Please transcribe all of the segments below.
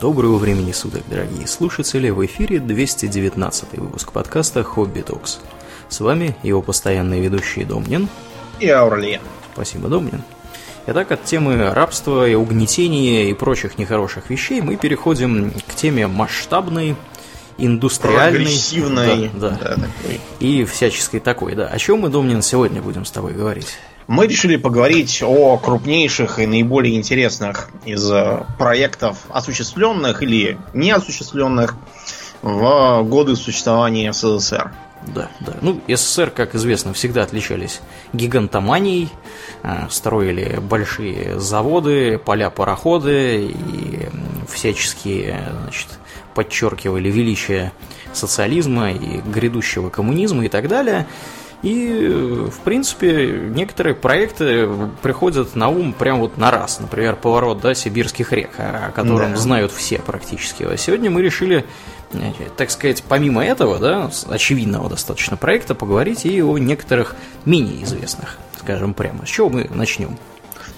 Доброго времени суток, дорогие слушатели! В эфире 219 выпуск подкаста «Хобби Токс». С вами его постоянные ведущие Домнин и Аурлиен. Спасибо, Домнин. Итак, от темы рабства и угнетения и прочих нехороших вещей мы переходим к теме масштабной, индустриальной Прогрессивной. да, да. Да, такой. и всяческой такой. Да. О чем мы, Домнин, сегодня будем с тобой говорить? Мы решили поговорить о крупнейших и наиболее интересных из э, проектов, осуществленных или неосуществленных в годы существования СССР. Да, да. Ну, СССР, как известно, всегда отличались гигантоманией, э, строили большие заводы, поля-пароходы и всячески, значит, подчеркивали величие социализма и грядущего коммунизма и так далее. И, в принципе, некоторые проекты приходят на ум прям вот на раз. Например, поворот да, сибирских рек, о котором да. знают все практически. А сегодня мы решили, так сказать, помимо этого, да, очевидного достаточно проекта, поговорить и о некоторых менее известных, скажем прямо. С чего мы начнем?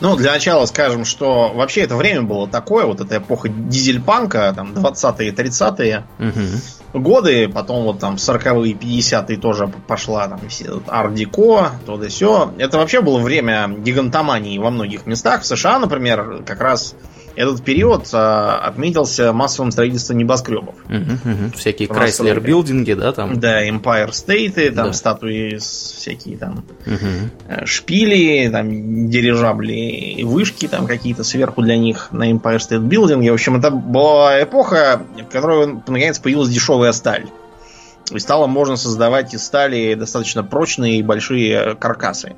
Ну, для начала скажем, что вообще это время было такое, вот эта эпоха дизельпанка, там, 20-е, 30-е угу. годы, потом вот там 40-е, 50-е тоже пошла там ар-деко, то да сё. Это вообще было время гигантомании во многих местах. В США, например, как раз этот период а, отметился массовым строительством небоскребов. Угу, угу. Всякие Chrysler билдинги, да, там? Да, Empire State, там да. статуи всякие там угу. шпили, там дирижабли, вышки там какие-то сверху для них на Empire State билдинге. В общем, это была эпоха, в которой наконец появилась дешевая сталь. И стало можно создавать из стали достаточно прочные и большие каркасы.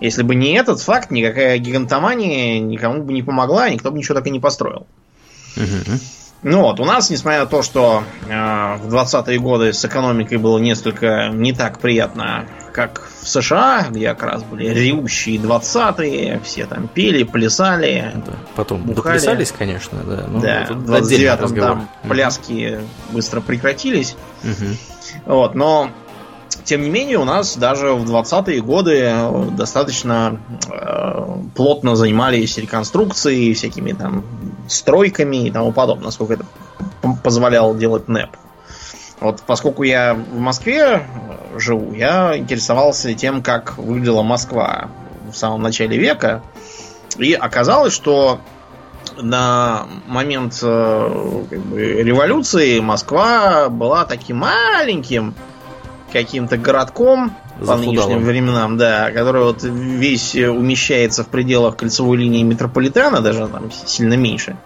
Если бы не этот факт, никакая гигантомания никому бы не помогла, никто бы ничего так и не построил. Угу. Ну вот, у нас, несмотря на то, что э, в 20-е годы с экономикой было несколько не так приятно, как в США, где как раз были ревущие 20-е, все там пели, плясали. Да. Потом бухали. доплясались, конечно, да. Ну, да, в 29-м там пляски быстро прекратились. Угу. Вот, но тем не менее, у нас даже в 20-е годы э, достаточно э, плотно занимались реконструкцией, всякими там стройками и тому подобное, насколько это позволял делать НЭП. Вот поскольку я в Москве э, живу, я интересовался тем, как выглядела Москва в самом начале века. И оказалось, что на момент э, как бы, революции Москва была таким маленьким каким-то городком по нынешним временам, да, который вот весь умещается в пределах кольцевой линии метрополитена, даже там сильно меньше.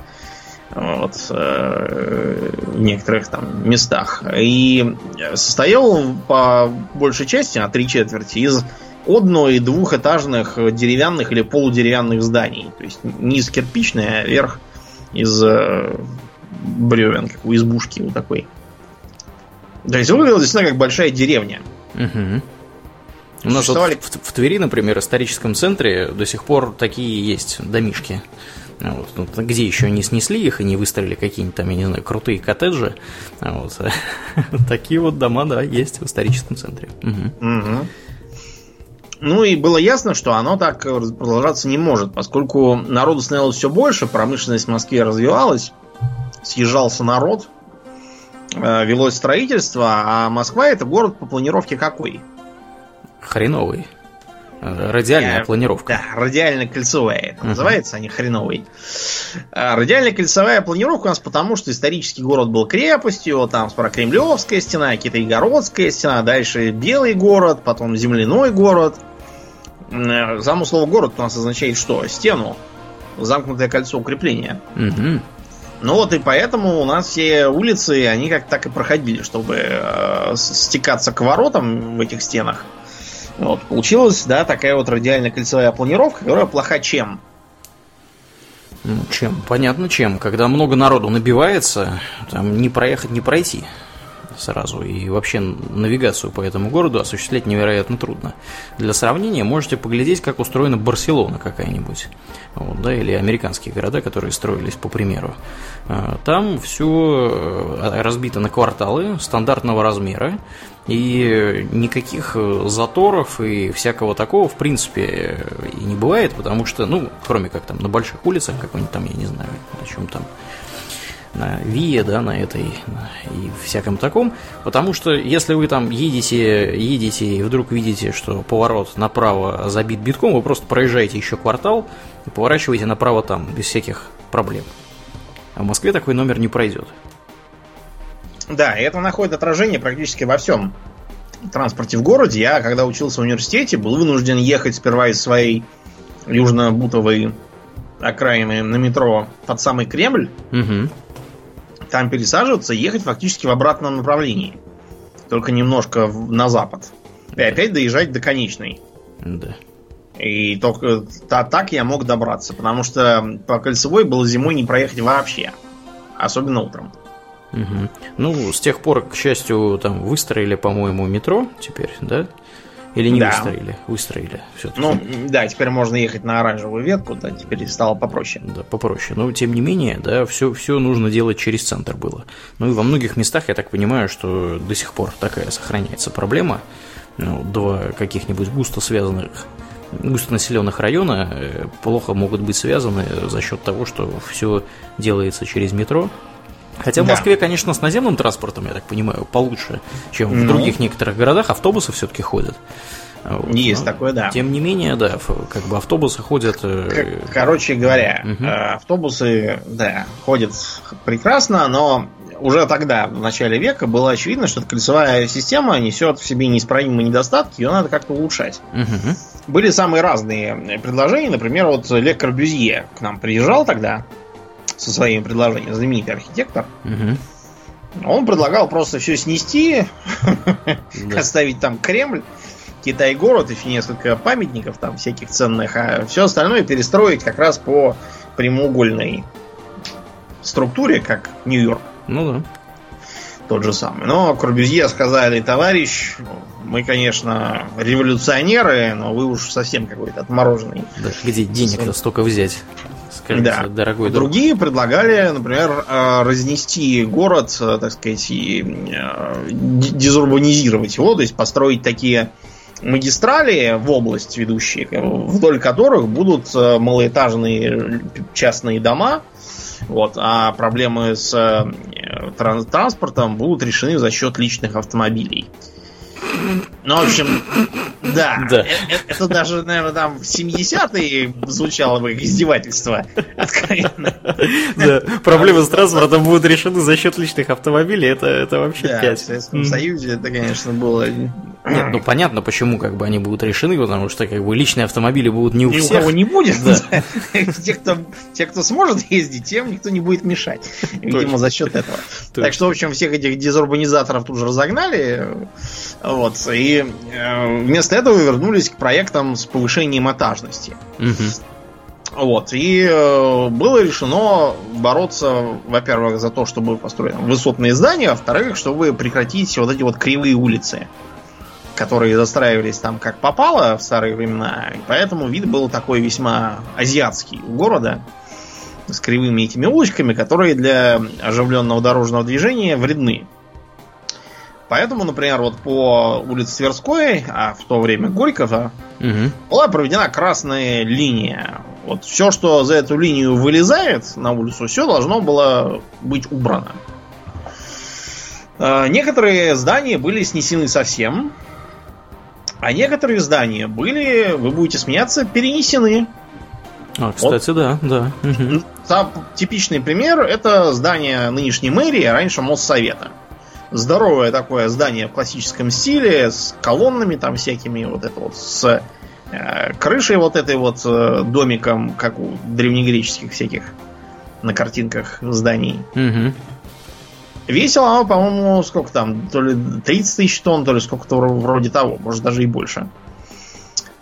Вот, э, в некоторых там местах. И состоял по большей части, на три четверти, из одно- и двухэтажных деревянных или полудеревянных зданий. То есть не из кирпичной, а верх из э, бревен, как у избушки вот такой. То есть выглядело действительно как большая деревня. Угу. У нас вот в, в Твери, например, в историческом центре до сих пор такие есть домишки. Вот. Ну, где еще не снесли их и не выстроили какие-нибудь там, я не знаю, крутые коттеджи. Вот. Такие вот дома, да, есть в историческом центре. Угу. Угу. Ну и было ясно, что оно так продолжаться не может, поскольку народу становилось все больше, промышленность в Москве развивалась, съезжался народ, велось строительство, а Москва это город по планировке какой? Хреновый. Э, радиальная э, планировка. Да, радиально-кольцевая это uh-huh. называется, а не хреновый. Радиально-кольцевая планировка у нас потому, что исторический город был крепостью, там скоро Кремлевская стена, Китайгородская стена, дальше Белый город, потом Земляной город. Само слово город у нас означает что? Стену. Замкнутое кольцо укрепления. Угу. Ну вот и поэтому у нас все улицы, они как так и проходили, чтобы э, стекаться к воротам в этих стенах. Вот, получилась, да, такая вот радиально-кольцевая планировка, которая плоха чем? Ну, чем? Понятно чем. Когда много народу набивается, там не проехать, не пройти сразу. И вообще навигацию по этому городу осуществлять невероятно трудно. Для сравнения можете поглядеть, как устроена Барселона какая-нибудь. Вот, да, или американские города, которые строились по примеру. А, там все э, разбито на кварталы стандартного размера. И никаких заторов и всякого такого, в принципе, и не бывает, потому что, ну, кроме как там на больших улицах, какой-нибудь там, я не знаю, о чем там, на Вие, да, на этой и всяком таком, потому что если вы там едете, едете и вдруг видите, что поворот направо забит битком, вы просто проезжаете еще квартал и поворачиваете направо там, без всяких проблем. А в Москве такой номер не пройдет. Да, это находит отражение практически во всем транспорте в городе. Я, когда учился в университете, был вынужден ехать сперва из своей южно-бутовой окраины на метро под самый Кремль. Угу. Там пересаживаться и ехать фактически в обратном направлении. Только немножко на запад. И опять доезжать до конечной. Да. И только та, так я мог добраться, потому что по кольцевой было зимой не проехать вообще. Особенно утром. Угу. Ну, с тех пор, к счастью, там выстроили, по-моему, метро теперь, да? Или не да. выстроили? Выстроили все-таки. Ну, да, теперь можно ехать на оранжевую ветку, да, теперь стало попроще. Да, попроще. Но, тем не менее, да, все, все нужно делать через центр было. Ну и во многих местах, я так понимаю, что до сих пор такая сохраняется проблема. Ну, два каких-нибудь густо связанных густонаселенных района э, плохо могут быть связаны за счет того, что все делается через метро, Хотя в Москве, конечно, с наземным транспортом, я так понимаю, получше, чем ну. в других некоторых городах. Автобусы все-таки ходят. Вот. Есть Но, такое, да. Тем не менее, да, как бы автобусы ходят. Э, короче говоря, угу. автобусы, да, ходят прекрасно, но уже тогда, в начале века, было очевидно, что кольцевая система несет в себе неисправимые недостатки, ее надо как-то улучшать. Угу. Были самые разные предложения, например, вот Ле Корбюзье к нам приезжал тогда, со своими предложениями, знаменитый архитектор. Угу. Он предлагал просто все снести, оставить там Кремль, Китай-город, еще несколько памятников там всяких ценных, а все остальное перестроить как раз по прямоугольной структуре, как Нью-Йорк. Ну да. Тот же самый. Но Корбюзье сказали, товарищ, мы, конечно, революционеры, но вы уж совсем какой-то отмороженный. Да, где денег-то столько взять? Скажем, да. дорогой друг. Другие предлагали, например, э, разнести город, э, так сказать, и э, дезурбанизировать его, то есть построить такие магистрали в область ведущие, вдоль которых будут малоэтажные частные дома, вот, а проблемы с транспортом будут решены за счет личных автомобилей. Ну, в общем, да. да. Это, это даже, наверное, там в 70-е звучало бы издевательство. Откровенно. Да. Проблемы с транспортом будут решены за счет личных автомобилей. Это, это вообще да, 5. В Советском Союзе это, конечно, было... Нет, ну понятно, почему как бы они будут решены, потому что как бы личные автомобили будут не у Ни всех. у кого не будет. Да. те, кто, те, кто сможет ездить, тем никто не будет мешать. Видимо, за счет этого. Так что, в общем, всех этих дезурбанизаторов тут же разогнали. Вот. И э, вместо этого вернулись к проектам с повышением этажности. Вот. И э, было решено бороться, во-первых, за то, чтобы построить высотные здания, а во-вторых, чтобы прекратить вот эти вот кривые улицы, которые застраивались там как попало в старые времена. И поэтому вид был такой весьма азиатский у города с кривыми этими улочками, которые для оживленного дорожного движения вредны. Поэтому, например, вот по улице Тверской, а в то время Горького, угу. была проведена красная линия. Вот все, что за эту линию вылезает на улицу, все должно было быть убрано. А, некоторые здания были снесены совсем, а некоторые здания были, вы будете смеяться, перенесены. А, кстати, вот. да, да. Угу. Там типичный пример это здание нынешней мэрии, а раньше Моссовета здоровое такое здание в классическом стиле, с колоннами там всякими, вот это вот, с э, крышей вот этой вот э, домиком, как у древнегреческих всяких на картинках зданий. Угу. Весило оно, по-моему, сколько там, то ли 30 тысяч тонн, то ли сколько-то вроде того, может даже и больше.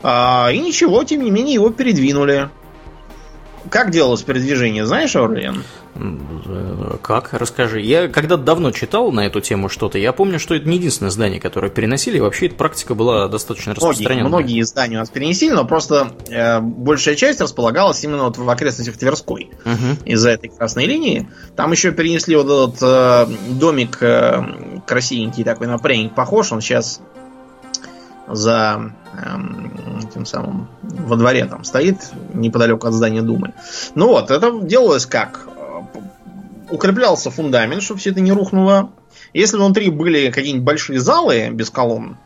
А, и ничего, тем не менее, его передвинули. Как делалось передвижение, знаешь, Орлен? Как? Расскажи. Я когда-то давно читал на эту тему что-то. Я помню, что это не единственное здание, которое переносили. Вообще эта практика была достаточно многие, распространенная. Многие здания у нас перенесли, но просто э, большая часть располагалась именно вот в окрестностях Тверской. Угу. Из-за этой красной линии. Там еще перенесли вот этот э, домик э, красивенький такой на пряник похож. Он сейчас за э, тем самым во дворе там стоит неподалеку от здания Думы. Ну вот, это делалось как? укреплялся фундамент, чтобы все это не рухнуло. Если внутри были какие-нибудь большие залы без колонн,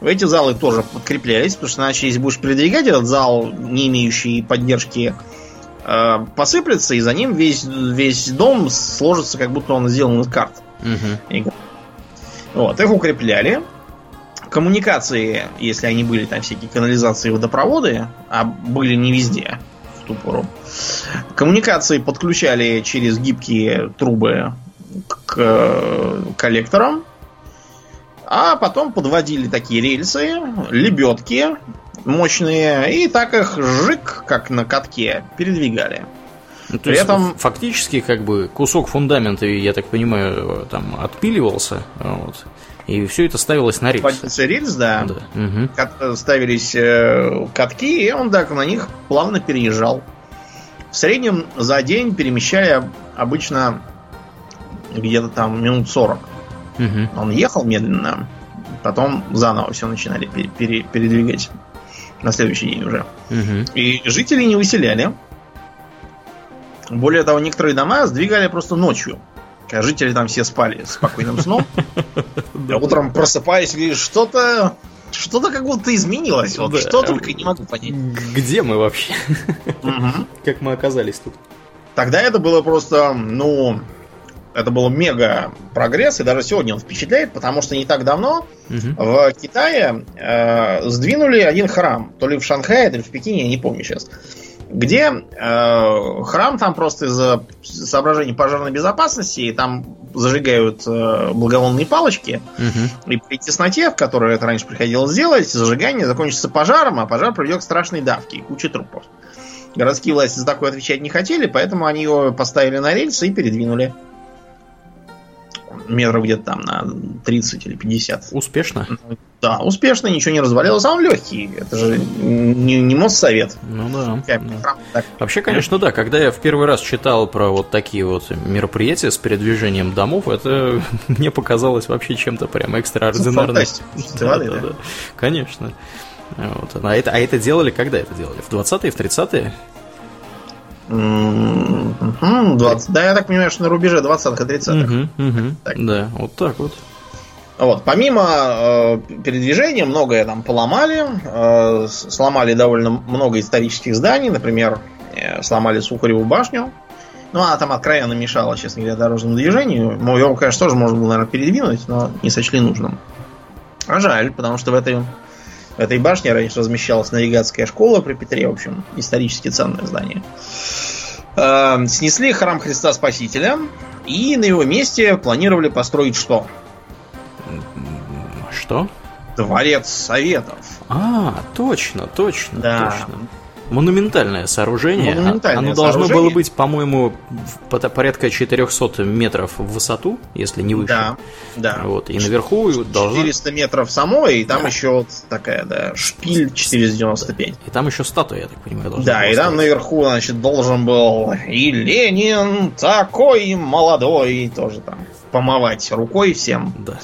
эти залы тоже подкреплялись, потому что иначе, если будешь передвигать этот зал, не имеющий поддержки, э, посыплется, и за ним весь, весь дом сложится, как будто он сделан из карт. Угу. Вот, их укрепляли. Коммуникации, если они были там всякие канализации и водопроводы, а были не везде в ту пору, коммуникации подключали через гибкие трубы к э, коллекторам, а потом подводили такие рельсы, лебедки мощные, и так их жик, как на катке, передвигали. Ну, то При этом... фактически как бы кусок фундамента, я так понимаю, там отпиливался, вот, и все это ставилось на рельс. Подводился рельс, да. да. Угу. Ставились э, катки, и он так на них плавно переезжал. В среднем за день перемещали обычно где-то там минут 40. Угу. Он ехал медленно, потом заново все начинали пере- пере- передвигать на следующий день уже. Угу. И жители не выселяли. Более того, некоторые дома сдвигали просто ночью. Когда жители там все спали спокойным сном. А утром просыпаясь, и что-то что-то как будто изменилось. Вот что только не могу понять. Где мы вообще? Как мы оказались тут? Тогда это было просто, ну, это был мега прогресс, и даже сегодня он впечатляет, потому что не так давно угу. в Китае э, сдвинули один храм, то ли в Шанхае, то ли в Пекине, я не помню сейчас, где э, храм там просто из-за соображений пожарной безопасности, и там зажигают э, благовонные палочки, угу. и при тесноте, в которой это раньше приходилось делать, зажигание закончится пожаром, а пожар приведет к страшной давке и куче трупов. Городские власти за такое отвечать не хотели, поэтому они его поставили на рельсы и передвинули метров где-то там на 30 или 50. Успешно? Да, успешно, ничего не развалилось, а он легкий. Это же не, не Моссовет. Ну да. да. Вообще, конечно, да. Когда я в первый раз читал про вот такие вот мероприятия с передвижением домов, это мне показалось вообще чем-то прям экстраординарным. Да, да, да. Конечно. Вот. А, это, а это делали когда это делали? В 20-е, в 30-е? 20, да, я так понимаю, что на рубеже 20-х и 30-х. Угу, угу, да, вот так вот. Вот, помимо э, передвижения, многое там поломали, э, сломали довольно много исторических зданий, например, э, сломали Сухареву башню. Ну, она там откровенно мешала, честно говоря, дорожному движению. Мой его, конечно, тоже можно было, наверное, передвинуть, но не сочли нужным. А жаль, потому что в этой, в этой башне раньше размещалась навигатская школа при Петре, в общем, исторически ценное здание. Э, снесли храм Христа Спасителя и на его месте планировали построить что? Что? Дворец Советов. А, точно, точно, да. точно. Монументальное сооружение. Монументальное Оно должно сооружение. было быть, по-моему, порядка 400 метров в высоту, если не выше. Да, да. Вот, и наверху 400 должно... метров самой, и там да. еще вот такая, да, шпиль 495. И там еще статуя, я так понимаю, должна Да, и там наверху, значит, должен был и Ленин такой молодой, тоже там помывать рукой всем. Да.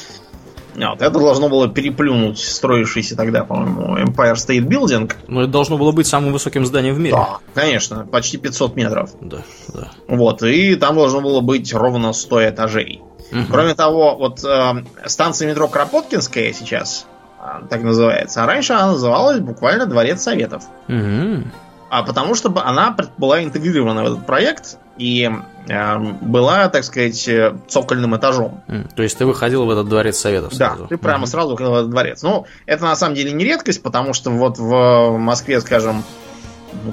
Вот, это должно было переплюнуть строившийся тогда, по-моему, Empire State Building. Но это должно было быть самым высоким зданием в мире. Да, конечно, почти 500 метров. Да, да. Вот, и там должно было быть ровно 100 этажей. Угу. Кроме того, вот э, станция метро Кропоткинская сейчас, э, так называется, а раньше она называлась буквально Дворец Советов. Угу. А потому что она была интегрирована в этот проект, и э, была, так сказать, э, цокольным этажом. То есть ты выходил в этот дворец советов сразу? Да, ты прямо mm сразу выходил в этот дворец. Ну, это на самом деле не редкость, потому что вот в Москве, скажем,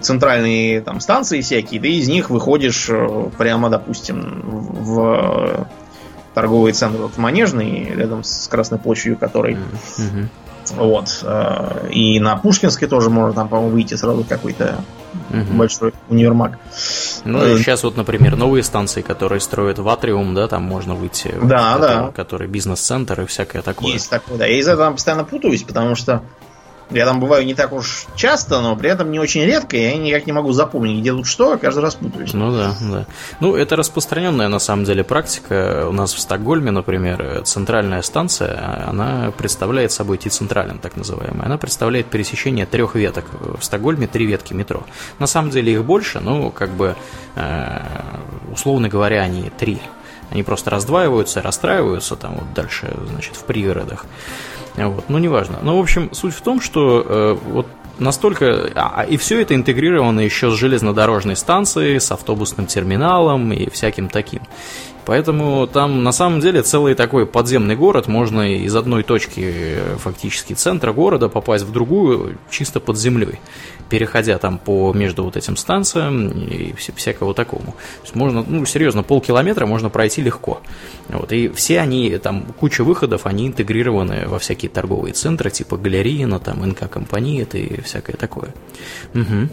центральные там станции всякие, ты из них выходишь э, прямо, допустим, в торговый центр вот, Манежный, рядом с Красной площадью, который mm-hmm. Вот. Э, и на Пушкинской тоже можно там, по-моему, выйти сразу какой-то угу. большой универмаг. Ну, и сейчас вот, например, новые станции, которые строят в Атриум, да, там можно выйти. Да, в, да. Который бизнес-центр и всякое такое. Есть такое, да. Я из-за этого постоянно путаюсь, потому что Я там бываю не так уж часто, но при этом не очень редко, и я никак не могу запомнить, где тут что, а каждый раз путаюсь. Ну да, да. Ну, это распространенная на самом деле практика. У нас в Стокгольме, например, центральная станция, она представляет собой Т-централен, так называемая. Она представляет пересечение трех веток. В Стокгольме три ветки метро. На самом деле их больше, но как бы, э, условно говоря, они три. Они просто раздваиваются, расстраиваются там вот дальше, значит, в пригородах. Вот, ну, неважно. Ну, в общем, суть в том, что э, вот настолько... А, и все это интегрировано еще с железнодорожной станцией, с автобусным терминалом и всяким таким. Поэтому там на самом деле целый такой подземный город, можно из одной точки э, фактически центра города попасть в другую чисто под землей, переходя там по между вот этим станциям и всякого такому. То есть можно, ну серьезно, полкилометра можно пройти легко. Вот, и все они, там куча выходов, они интегрированы во всякие торговые центры, типа Галерина, там НК компании и всякое такое. Угу.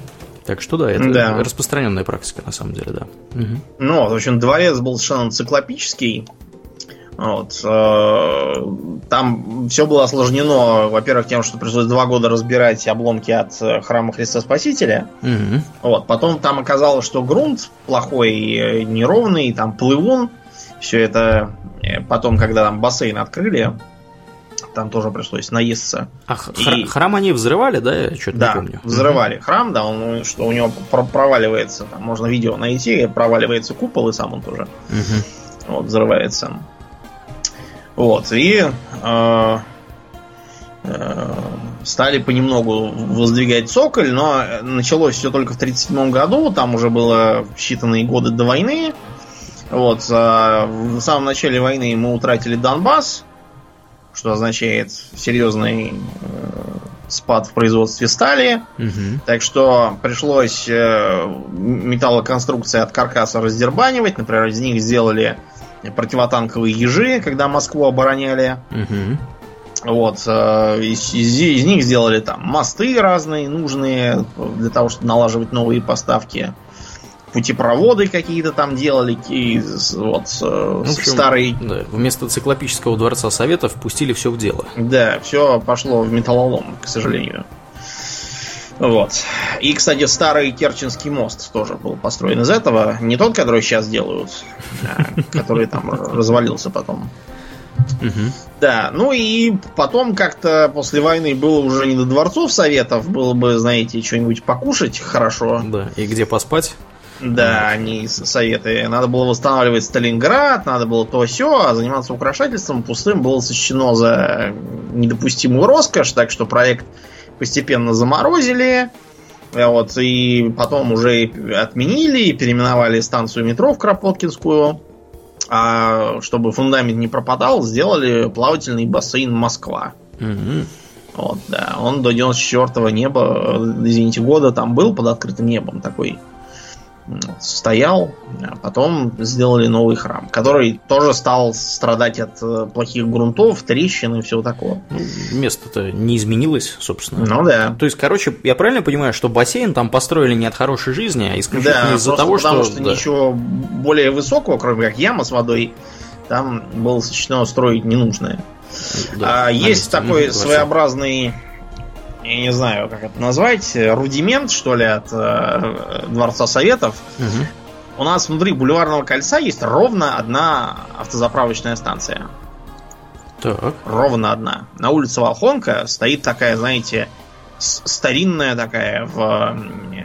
Так что да, это да. распространенная практика на самом деле, да. Угу. Ну, в общем, дворец был совершенно циклопический. Вот. Э, там все было осложнено, во-первых, тем, что пришлось два года разбирать обломки от э, храма Христа Спасителя. Угу. Вот. Потом там оказалось, что грунт плохой, неровный, там плывун. Все это э, потом, когда там бассейн открыли, там тоже пришлось наесться. А и... храм они взрывали, да? Я что-то да, не помню. взрывали угу. храм, да, он, что у него проваливается, там можно видео найти, проваливается купол, и сам он тоже угу. вот, взрывается. Вот, и э, э, стали понемногу воздвигать цоколь, но началось все только в 1937 году, там уже было считанные годы до войны. Вот, а в самом начале войны мы утратили Донбасс, что означает серьезный э, спад в производстве стали. Угу. Так что пришлось э, металлоконструкции от каркаса раздербанивать. Например, из них сделали противотанковые ежи, когда Москву обороняли. Угу. Вот, э, из, из, из них сделали там мосты разные, нужные для того, чтобы налаживать новые поставки путепроводы какие-то там делали, и вот ну, общем, старый. Да, вместо циклопического дворца Советов пустили все в дело. Да, все пошло в металлолом, к сожалению. Вот. И, кстати, старый Керченский мост тоже был построен из этого. Не тот, который сейчас делают, а который там развалился потом. Угу. Да, ну и потом как-то после войны было уже не до дворцов советов, было бы, знаете, что-нибудь покушать хорошо. Да, и где поспать? Да, они советы. Надо было восстанавливать Сталинград, надо было то все, а заниматься украшательством пустым было сочтено за недопустимую роскошь, так что проект постепенно заморозили. Вот, и потом уже отменили и переименовали станцию метро в Кропоткинскую. А чтобы фундамент не пропадал, сделали плавательный бассейн Москва. Угу. Вот, да. Он до 94-го неба, извините, года там был под открытым небом такой стоял, а потом сделали новый храм, который тоже стал страдать от э, плохих грунтов, трещин и всего такого. Ну, место-то не изменилось, собственно. Ну да. То есть, короче, я правильно понимаю, что бассейн там построили не от хорошей жизни, а исключительно да, из-за того, потому что... что да. ничего более высокого, кроме как яма с водой, там было сочтено строить ненужное. Да, а есть такой своеобразный я не знаю, как это назвать, рудимент, что ли, от э, Дворца Советов. Угу. У нас внутри бульварного кольца есть ровно одна автозаправочная станция. Так. Ровно одна. На улице Волхонка стоит такая, знаете, старинная такая в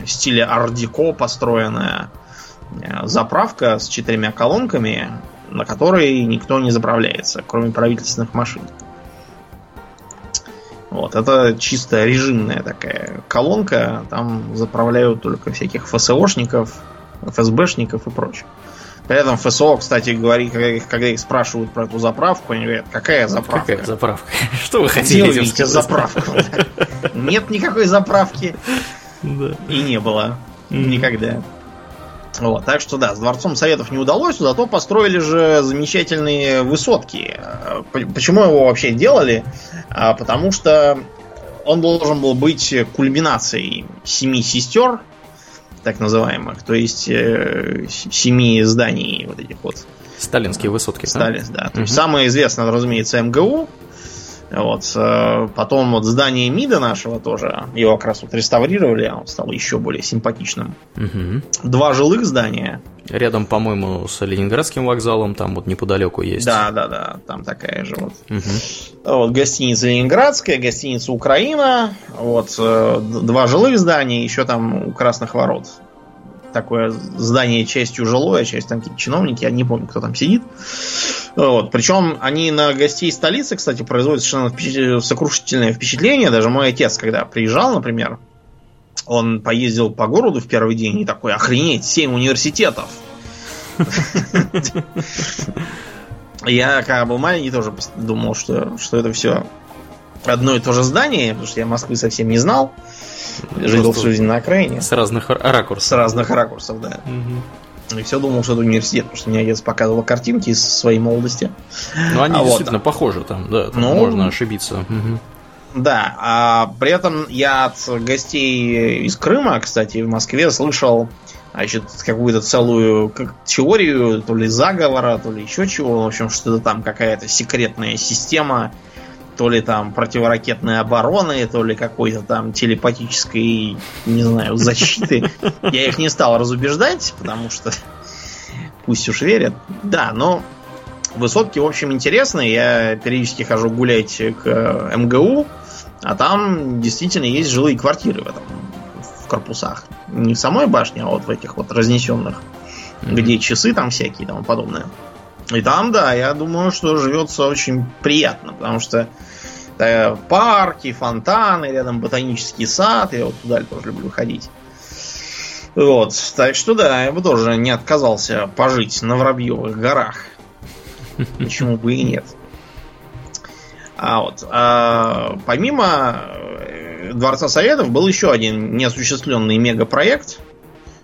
стиле ардико построенная э, заправка с четырьмя колонками, на которой никто не заправляется, кроме правительственных машин. Вот, это чисто режимная такая колонка. Там заправляют только всяких ФСОшников, ФСБшников и прочее. При этом ФСО, кстати, говорит, когда их, когда их спрашивают про эту заправку, они говорят, какая заправка? Какая заправка? Что вы хотели? Делаете заправку. Нет никакой заправки. И не было. Никогда. Вот, так что да, с Дворцом Советов не удалось, зато построили же замечательные высотки. Почему его вообще делали? А, потому что он должен был быть кульминацией семи сестер, так называемых, то есть э, семи зданий вот этих вот. Сталинские высотки. Сталин, да. да. То угу. есть самое известное, разумеется, МГУ. Вот. Э, потом вот здание МИДа нашего тоже, его как раз вот реставрировали, он стал еще более симпатичным. Угу. Два жилых здания. Рядом, по-моему, с Ленинградским вокзалом, там вот неподалеку есть. Да, да, да, там такая же вот. Угу. Вот гостиница Ленинградская, гостиница Украина, вот э, два жилых здания, еще там у Красных Ворот такое здание частью жилое, часть там какие-то чиновники, я не помню, кто там сидит. Вот. Причем они на гостей столицы, кстати, производят совершенно сокрушительное впечатление. Даже мой отец, когда приезжал, например, он поездил по городу в первый день и такой, охренеть, семь университетов. Я, когда был маленький, тоже думал, что, что это все одно и то же здание, потому что я Москвы совсем не знал. Жил всю жизнь на окраине. С разных ракурсов. С разных ракурсов, да. Угу. И все думал, что это университет, потому что мне отец показывал картинки из своей молодости. Ну, они а действительно вот. похожи там, да. Там ну, можно ошибиться. Угу. Да, а при этом я от гостей из Крыма, кстати, в Москве слышал значит, какую-то целую как, теорию, то ли заговора, то ли еще чего. В общем, что-то там какая-то секретная система то ли там противоракетной обороны, то ли какой-то там телепатической, не знаю, защиты. Я их не стал разубеждать, потому что пусть уж верят. Да, но высотки, в общем, интересные. Я периодически хожу гулять к МГУ, а там действительно есть жилые квартиры в этом в корпусах. Не в самой башне, а вот в этих вот разнесенных, mm-hmm. где часы там всякие и тому подобное. И там, да, я думаю, что живется очень приятно, потому что да, парки, фонтаны, рядом ботанический сад, я вот туда тоже люблю ходить. Вот, так что да, я бы тоже не отказался пожить на Воробьевых горах. Почему бы и нет. А вот, а, помимо э, Дворца Советов был еще один неосуществленный мегапроект.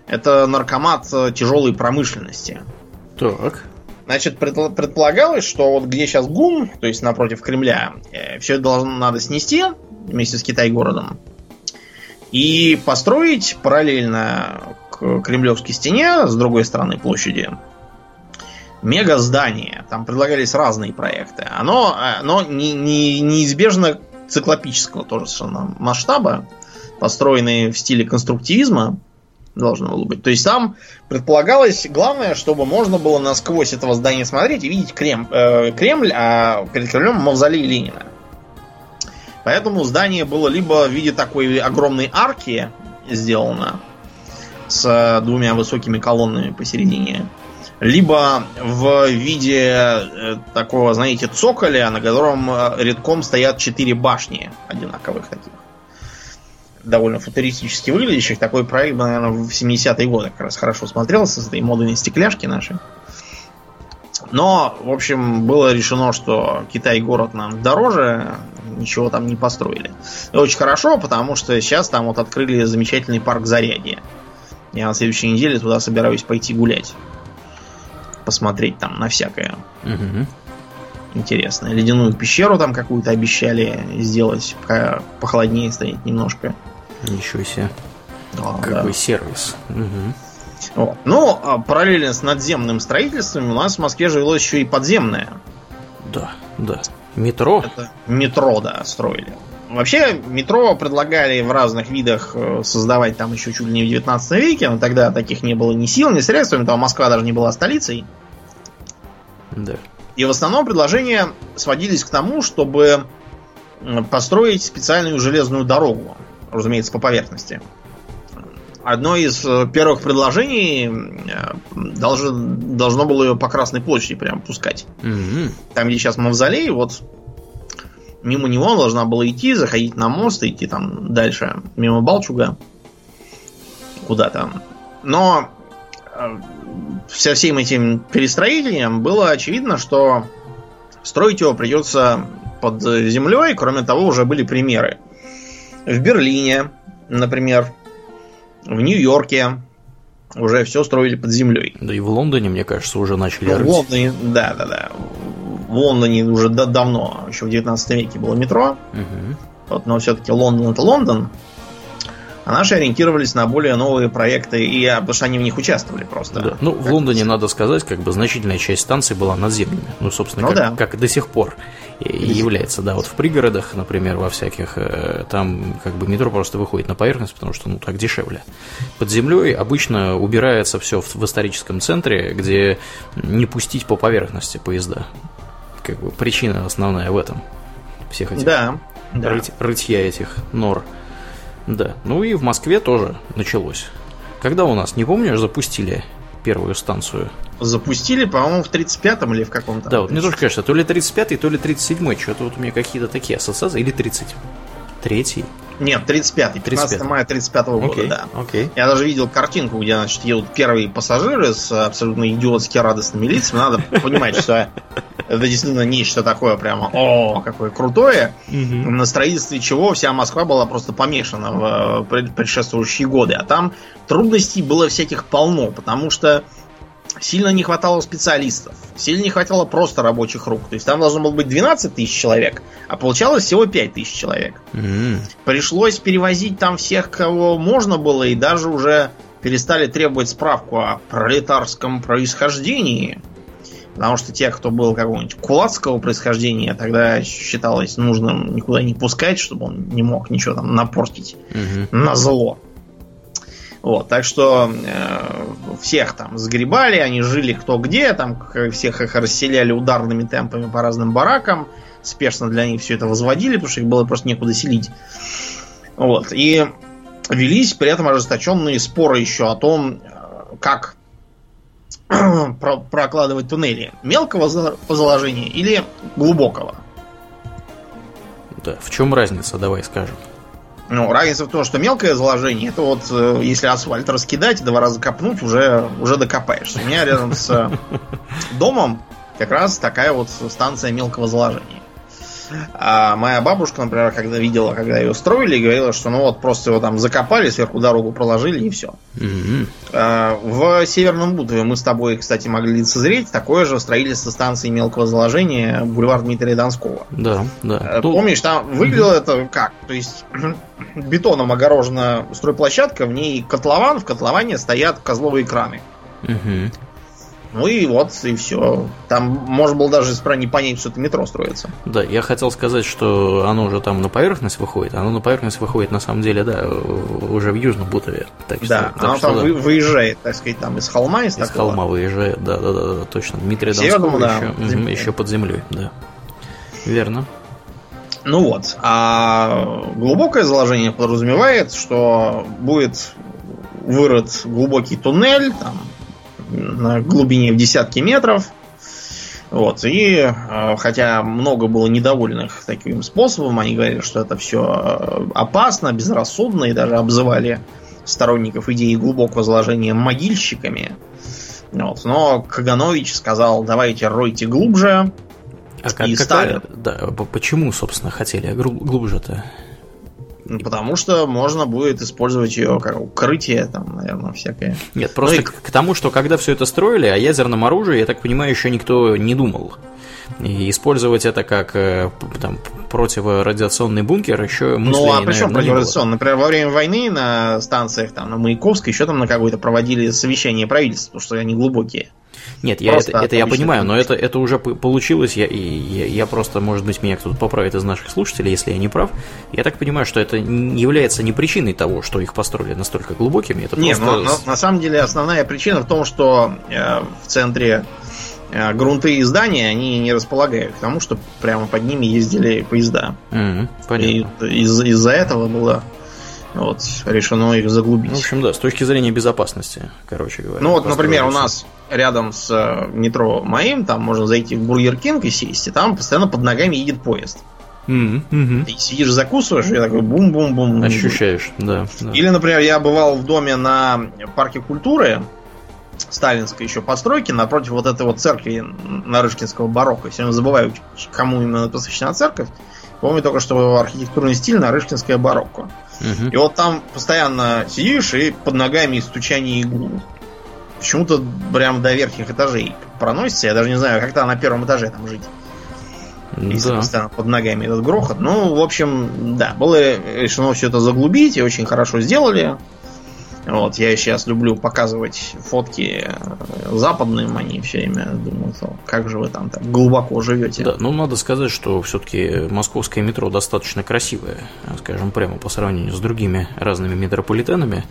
Это наркомат тяжелой промышленности. Так. Значит, предполагалось, что вот где сейчас ГУМ, то есть напротив Кремля, э, все это должно надо снести вместе с Китай-городом и построить параллельно к Кремлевской стене с другой стороны площади мега здание. Там предлагались разные проекты. Оно, оно не, не, неизбежно циклопического тоже совершенно масштаба, построенные в стиле конструктивизма должно было быть. То есть там предполагалось, главное, чтобы можно было насквозь этого здания смотреть и видеть Крем, э, Кремль, а перед Кремлем мавзолей Ленина. Поэтому здание было либо в виде такой огромной арки сделано с двумя высокими колоннами посередине, либо в виде э, такого, знаете, цоколя, на котором э, редком стоят четыре башни одинаковых таких довольно футуристически выглядящих. Такой проект, наверное, в 70-е годы как раз хорошо смотрелся с этой модой на стекляшки наши. Но, в общем, было решено, что Китай город нам дороже, ничего там не построили. И очень хорошо, потому что сейчас там вот открыли замечательный парк Зарядье. Я на следующей неделе туда собираюсь пойти гулять. Посмотреть там на всякое. Угу. Интересное. Ледяную пещеру там какую-то обещали сделать, пока похолоднее стоит немножко. Ничего себе. Да, Какой да. сервис. Угу. Вот. Ну, а параллельно с надземным строительством у нас в Москве велось еще и подземное. Да, да. Метро? Это метро, да, строили. Вообще, метро предлагали в разных видах э, создавать там еще чуть ли не в 19 веке, но тогда таких не было ни сил, ни средств, того, Москва даже не была столицей. Да. И в основном предложения сводились к тому, чтобы построить специальную железную дорогу разумеется, по поверхности. Одно из э, первых предложений э, должно, должно было ее по Красной площади прям пускать. Mm-hmm. Там, где сейчас мавзолей, вот мимо него должна была идти, заходить на мост, идти там дальше, мимо Балчуга, куда-то. Но э, со всем этим перестроением было очевидно, что строить его придется под землей. Кроме того, уже были примеры в Берлине, например, в Нью-Йорке уже все строили под землей. Да и в Лондоне, мне кажется, уже начали ну, В Лондоне, да, да, да. В Лондоне уже да, давно, еще в 19 веке было метро. Угу. Вот, но все-таки Лондон это Лондон. А наши ориентировались на более новые проекты, и а, потому что они в них участвовали просто. Да. Ну, в Лондоне, надо сказать, как бы значительная часть станций была надземными. Ну, собственно, ну, как, да. как и до сих пор. Является, да, вот в пригородах, например, во всяких, э, там как бы метро просто выходит на поверхность, потому что, ну, так дешевле. Под землей обычно убирается все в, в историческом центре, где не пустить по поверхности поезда. Как бы причина основная в этом. Всех этих да, рыть, да. рытья этих нор. Да. Ну и в Москве тоже началось. Когда у нас, не помнишь, запустили первую станцию? Запустили, по-моему, в 35-м или в каком-то. Да, вот мне тоже кажется, то ли 35-й, то ли 37-й. Что-то вот у меня какие-то такие ассоциации. Или 33-й. Нет, 35-й. 15 мая 35 -го года, okay, да. Okay. Я даже видел картинку, где, значит, едут первые пассажиры с абсолютно идиотски радостными лицами. Надо понимать, что это действительно нечто такое прямо, о, какое крутое, на строительстве чего вся Москва была просто помешана в предшествующие годы. А там трудностей было всяких полно, потому что сильно не хватало специалистов, сильно не хватало просто рабочих рук. То есть там должно было быть 12 тысяч человек, а получалось всего 5 тысяч человек. Mm-hmm. Пришлось перевозить там всех, кого можно было, и даже уже перестали требовать справку о пролетарском происхождении. Потому что тех, кто был какого-нибудь кулацкого происхождения, тогда считалось нужным никуда не пускать, чтобы он не мог ничего там напортить mm-hmm. на зло. Вот, так что э, всех там сгребали, они жили кто где, там всех их расселяли ударными темпами по разным баракам, спешно для них все это возводили, потому что их было просто некуда селить. Вот, и велись при этом ожесточенные споры еще о том, э, как прокладывать туннели. Мелкого заложения или глубокого? Да, в чем разница, давай скажем. Ну, разница в том, что мелкое заложение, это вот э, если асфальт раскидать, два раза копнуть, уже, уже докопаешься. У меня рядом с домом как раз такая вот станция мелкого заложения. А моя бабушка, например, когда видела, когда ее строили, говорила, что ну вот просто его там закопали, сверху дорогу проложили и все. Mm-hmm. А, в Северном Бутове мы с тобой, кстати, могли лицезреть такое же строительство станции мелкого заложения бульвар Дмитрия Донского. Да, да. А, помнишь, там выглядело mm-hmm. это как? То есть бетоном огорожена стройплощадка, в ней котлован, в котловане стоят козловые краны. Mm-hmm. Ну и вот, и все. Там можно было даже не понять, что это метро строится. Да, я хотел сказать, что оно уже там на поверхность выходит. Оно на поверхность выходит, на самом деле, да, уже в Южном Бутове. Так да, что, оно так там что, да. выезжает, так сказать, там из холма. Из, из такого. холма выезжает, да, да, да, да точно. Дмитрий Донского да, еще, угу, еще под землей, да. Верно. Ну вот. А глубокое заложение подразумевает, что будет вырыт глубокий туннель, там, на глубине в десятки метров. Вот. И э, хотя много было недовольных таким способом, они говорили, что это все э, опасно, безрассудно, и даже обзывали сторонников идеи глубокого заложения могильщиками. Вот. Но Каганович сказал, давайте ройте глубже. А как, и какая, да, почему, собственно, хотели глубже-то? Потому что можно будет использовать ее как укрытие, там, наверное, всякое. Нет, просто ну, и... к, тому, что когда все это строили, о ядерном оружии, я так понимаю, еще никто не думал. И использовать это как э, там, противорадиационный бункер еще мыслей, Ну, а при чем противорадиационный? Например, во время войны на станциях, там, на Маяковской, еще там на какой-то проводили совещание правительства, потому что они глубокие. Нет, я это, это я понимаю, но это, это уже получилось, я, я, я просто, может быть, меня кто-то поправит из наших слушателей, если я не прав. Я так понимаю, что это не является не причиной того, что их построили настолько глубокими. Это Нет, просто... но, но, на самом деле основная причина в том, что э, в центре э, грунты и здания, они не располагают к тому, что прямо под ними ездили поезда. Mm-hmm, понятно. И из- из-за этого было вот, решено их заглубить. В общем, да, с точки зрения безопасности, короче говоря. Ну вот, например, у нас рядом с э, метро моим, там можно зайти в Бургер Кинг и сесть, и там постоянно под ногами едет поезд. Mm-hmm. Ты сидишь, закусываешь, и такой бум-бум-бум. Ощущаешь, да, да. Или, например, я бывал в доме на парке культуры, сталинской еще постройки, напротив вот этой вот церкви Нарышкинского барокко. Все время забываю, кому именно посвящена церковь. Помню только, что архитектурный стиль Нарышкинское барокко. Угу. И вот там постоянно сидишь и под ногами стучание иглу. Почему-то прям до верхних этажей проносится. Я даже не знаю, как то на первом этаже там жить. Если да. постоянно под ногами этот грохот. Ну, в общем, да, было решено все это заглубить, и очень хорошо сделали. Вот, я сейчас люблю показывать фотки э, западным, они все время думают, как же вы там так глубоко живете. Да, ну надо сказать, что все-таки московское метро достаточно красивое, скажем прямо по сравнению с другими разными метрополитенами.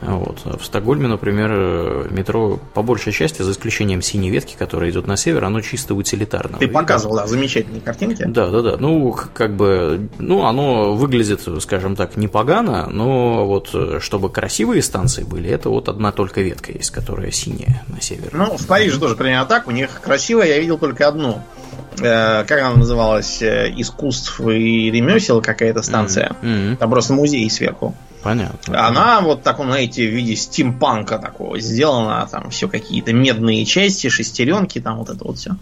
Вот. В Стокгольме, например, метро по большей части, за исключением синей ветки, которая идет на север, оно чисто утилитарное. Ты показывал, да, замечательные картинки. Да, да, да. Ну, как бы, ну, оно выглядит, скажем так, непогано, но вот чтобы красивые станции были, это вот одна только ветка есть, которая синяя на север. Ну, в Париже тоже примерно так. У них красивая, я видел только одну. Э, как она называлась? Э, искусств и ремесел какая-то станция. Mm-hmm. Там просто музей сверху. Понятно. Она вот так, знаете, в виде стимпанка такого сделана. Там все какие-то медные части, шестеренки, там вот это вот все.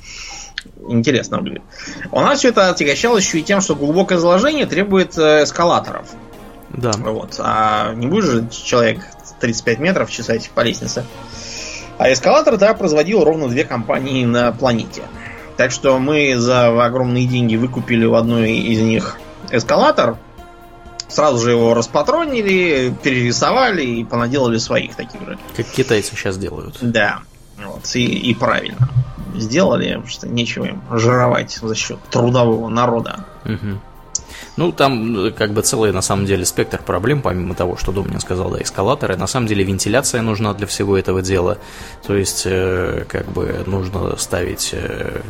Интересно выглядит. У нас все это отягощалось еще и тем, что глубокое заложение требует э, эскалаторов. Да. Вот. А не будешь же человек 35 метров чесать по лестнице. А эскалатор тогда производил ровно две компании на планете. Так что мы за огромные деньги выкупили в одной из них эскалатор, сразу же его распатронили, перерисовали и понаделали своих таких же. Как китайцы сейчас делают. Да. Вот, и, и правильно сделали, потому что нечего им жировать за счет трудового народа. Угу. Ну, там как бы целый, на самом деле, спектр проблем, помимо того, что Домнин сказал, да, эскалаторы. На самом деле вентиляция нужна для всего этого дела. То есть, э, как бы нужно ставить э,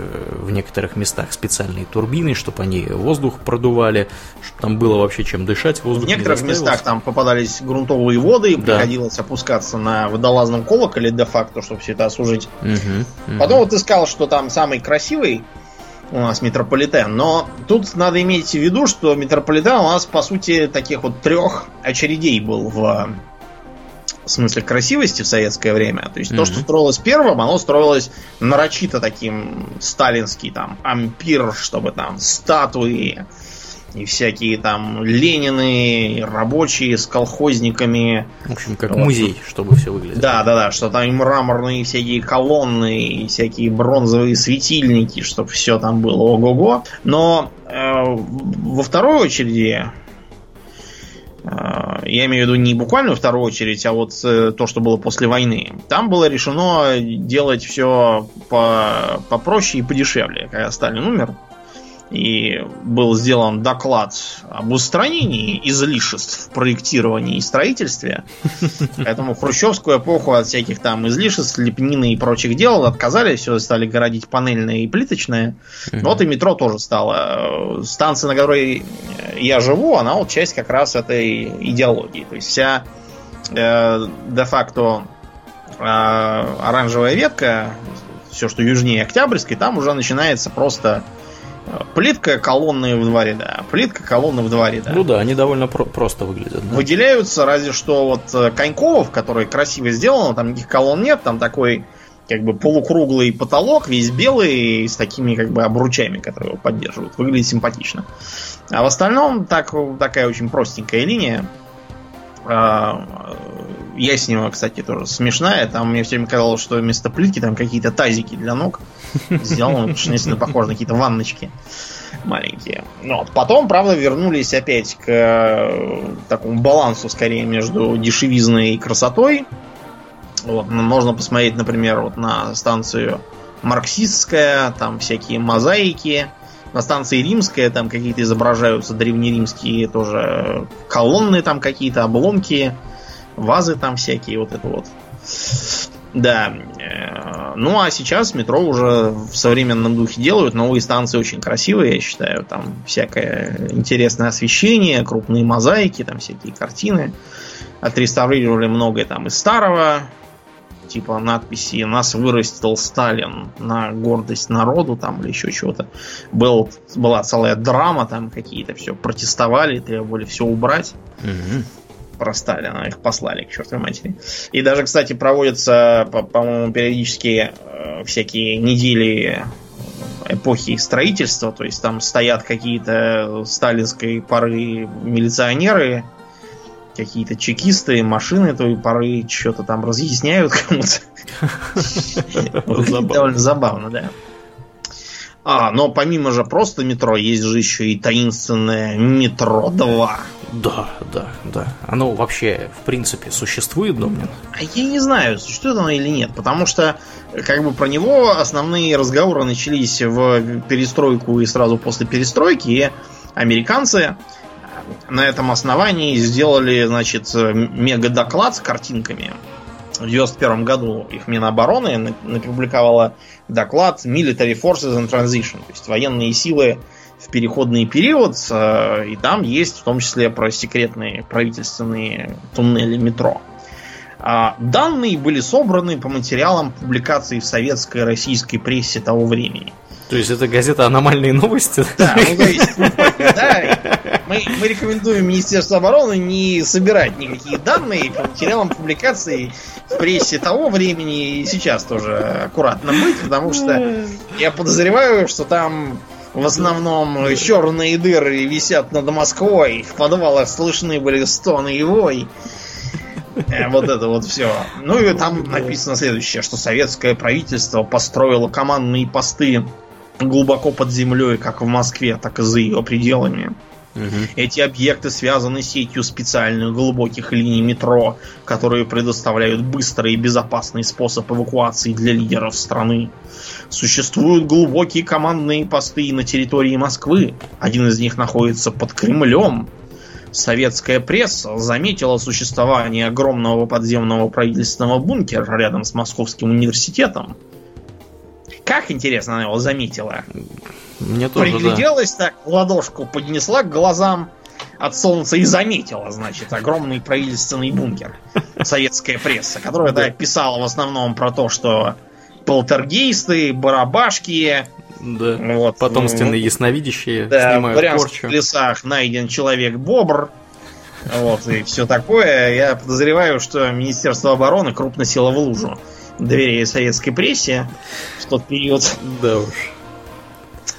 в некоторых местах специальные турбины, чтобы они воздух продували, чтобы там было вообще чем дышать. Воздух в некоторых местах там попадались грунтовые воды, и да. приходилось опускаться на водолазном колоколе де-факто, чтобы все это осужить. Угу, угу. Потом вот ты сказал, что там самый красивый у нас метрополитен. Но тут надо иметь в виду, что метрополитен у нас, по сути, таких вот трех очередей был в смысле красивости в советское время. То есть mm-hmm. то, что строилось первым, оно строилось нарочито таким сталинский там ампир, чтобы там статуи, и всякие там Ленины, рабочие с колхозниками. В общем, как вот. музей, чтобы все выглядело. Да, да, да, что там и мраморные всякие колонны, и всякие бронзовые светильники, чтобы все там было ого-го. Но э, во второй очереди э, я имею в виду не буквально во вторую очередь, а вот э, то, что было после войны. Там было решено делать все по попроще и подешевле, когда Сталин умер и был сделан доклад об устранении излишеств в проектировании и строительстве. Поэтому в хрущевскую эпоху от всяких там излишеств, лепнины и прочих дел отказались, все стали городить панельное и плиточное. Вот и метро тоже стало. Станция, на которой я живу, она вот часть как раз этой идеологии. То есть вся э, де-факто э, оранжевая ветка, все, что южнее Октябрьской, там уже начинается просто Плитка, колонны в два ряда. Плитка, колонны в два ряда. Ну да, они довольно про- просто выглядят. Да? Выделяются разве что вот э, Коньковов, который красиво сделан, там никаких колонн нет, там такой как бы полукруглый потолок, весь белый, с такими как бы обручами, которые его поддерживают. Выглядит симпатично. А в остальном так, такая очень простенькая линия. А, Яснева, кстати, тоже смешная. Там мне все время казалось, что вместо плитки там какие-то тазики для ног сделаны, потому что действительно похоже на какие-то ванночки маленькие. Ну, вот. Потом, правда, вернулись опять к э, такому балансу скорее между дешевизной и красотой. Вот. Можно посмотреть, например, вот на станцию марксистская, там всякие мозаики. На станции римская там какие-то изображаются древнеримские тоже колонны, там какие-то обломки вазы там всякие, вот это вот. Да. Э, ну а сейчас метро уже в современном духе делают. Новые станции очень красивые, я считаю. Там всякое интересное освещение, крупные мозаики, там всякие картины. Отреставрировали многое там из старого. Типа надписи «Нас вырастил Сталин на гордость народу» там или еще чего-то. Был, была целая драма, там какие-то все протестовали, требовали все убрать. Угу про Сталина, их послали к чертовой матери. И даже, кстати, проводятся, по-моему, периодически э, всякие недели эпохи строительства, то есть там стоят какие-то сталинской поры милиционеры, какие-то чекисты, машины той поры что-то там разъясняют кому-то. Довольно забавно, да. А, но помимо же просто метро, есть же еще и таинственное метро 2. Да, да, да. Оно вообще, в принципе, существует, Домнин? А я не знаю, существует оно или нет, потому что как бы про него основные разговоры начались в перестройку и сразу после перестройки, и американцы на этом основании сделали, значит, мега-доклад с картинками. В 91 году их Минобороны напубликовала доклад Military Forces in Transition, то есть военные силы в переходный период, э, и там есть в том числе про секретные правительственные туннели метро. А данные были собраны по материалам публикаций в советской и российской прессе того времени. То есть это газета «Аномальные новости»? Да, ну то есть, да, мы, мы рекомендуем Министерству обороны не собирать никакие данные по материалам публикаций в прессе того времени и сейчас тоже аккуратно быть, потому что я подозреваю, что там в основном черные дыры висят над Москвой, в подвалах слышны были стоны и вой. Э, вот это вот все. Ну и там написано следующее, что советское правительство построило командные посты глубоко под землей, как в Москве, так и за ее пределами. Эти объекты связаны сетью специальных глубоких линий метро, которые предоставляют быстрый и безопасный способ эвакуации для лидеров страны. Существуют глубокие командные посты на территории Москвы. Один из них находится под Кремлем. Советская пресса заметила существование огромного подземного правительственного бункера рядом с Московским университетом. Как интересно она его заметила. Мне тоже, Пригляделась да. так, ладошку поднесла к глазам от солнца и заметила, значит, огромный правительственный бункер. Советская пресса, которая да, писала в основном про то, что полтергейсты, барабашки, да. Вот, потомственные ну, ясновидящие да, снимают в порчу. В лесах найден человек-бобр. Вот, и все такое. Я подозреваю, что Министерство обороны крупно село в лужу доверие советской прессе в тот период. Да уж.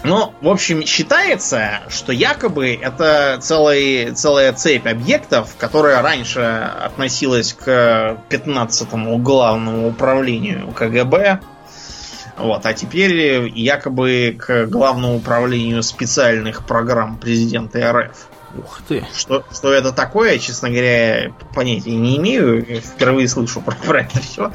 Ну, в общем, считается, что якобы это целый, целая цепь объектов, которая раньше относилась к 15-му главному управлению КГБ, вот, а теперь якобы к главному управлению специальных программ президента РФ. Ух ты. Что, что это такое, честно говоря, понятия не имею. Впервые слышу про, про это все.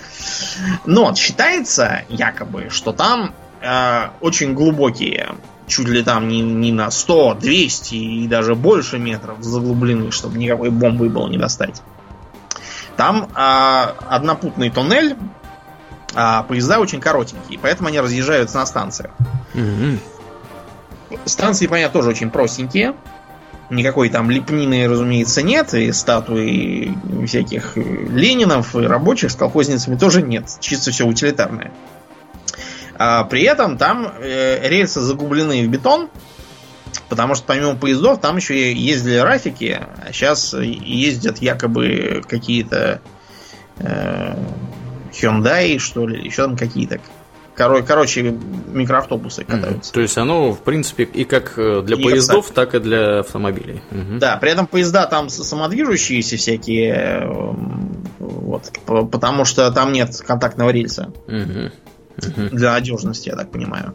Но считается, якобы, что там э, очень глубокие, чуть ли там не, не на 100, 200 и даже больше метров заглублены, чтобы никакой бомбы было не достать. Там э, однопутный туннель, а поезда очень коротенькие, поэтому они разъезжаются на станциях. Угу. Станции, понятно, тоже очень простенькие. Никакой там лепнины, разумеется, нет, и статуи всяких Ленинов и рабочих с колхозницами тоже нет. Чисто все утилитарное. А при этом там э, рельсы загублены в бетон, потому что помимо поездов там еще ездили рафики, а сейчас ездят якобы какие-то э, Hyundai, что ли, еще там какие-то Кор- короче, микроавтобусы катаются. Mm-hmm. То есть оно, в принципе, и как э, для и поездов, кстати. так и для автомобилей. Mm-hmm. Да, при этом поезда там самодвижущиеся всякие, эм, вот, потому что там нет контактного рельса. Mm-hmm. Mm-hmm. Для надежности, я так понимаю.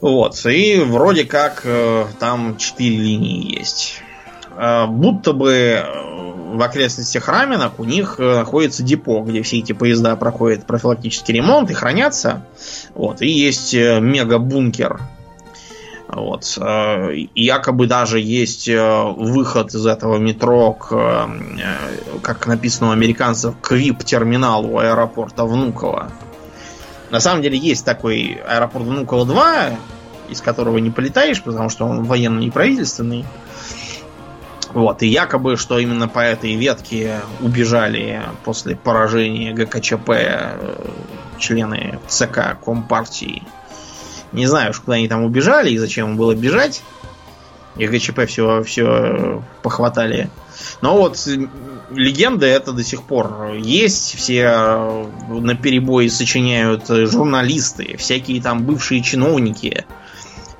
Вот, и вроде как э, там четыре линии есть. Э, будто бы в окрестностях Раменок у них э, находится депо, где все эти поезда проходят профилактический ремонт и хранятся. Вот, и есть э, мега-бункер. Вот. Э, и якобы даже есть выход из этого метро к, как написано у американцев, к VIP-терминалу аэропорта Внуково. На самом деле есть такой аэропорт Внуково 2, из которого не полетаешь, потому что он военно-неправительственный. Вот, и якобы, что именно по этой ветке убежали после поражения ГКЧП э, члены ЦК Компартии. Не знаю, куда они там убежали и зачем им было бежать. И ГКЧП все, все похватали. Но вот легенды это до сих пор есть. Все э, на перебой сочиняют журналисты, всякие там бывшие чиновники Э,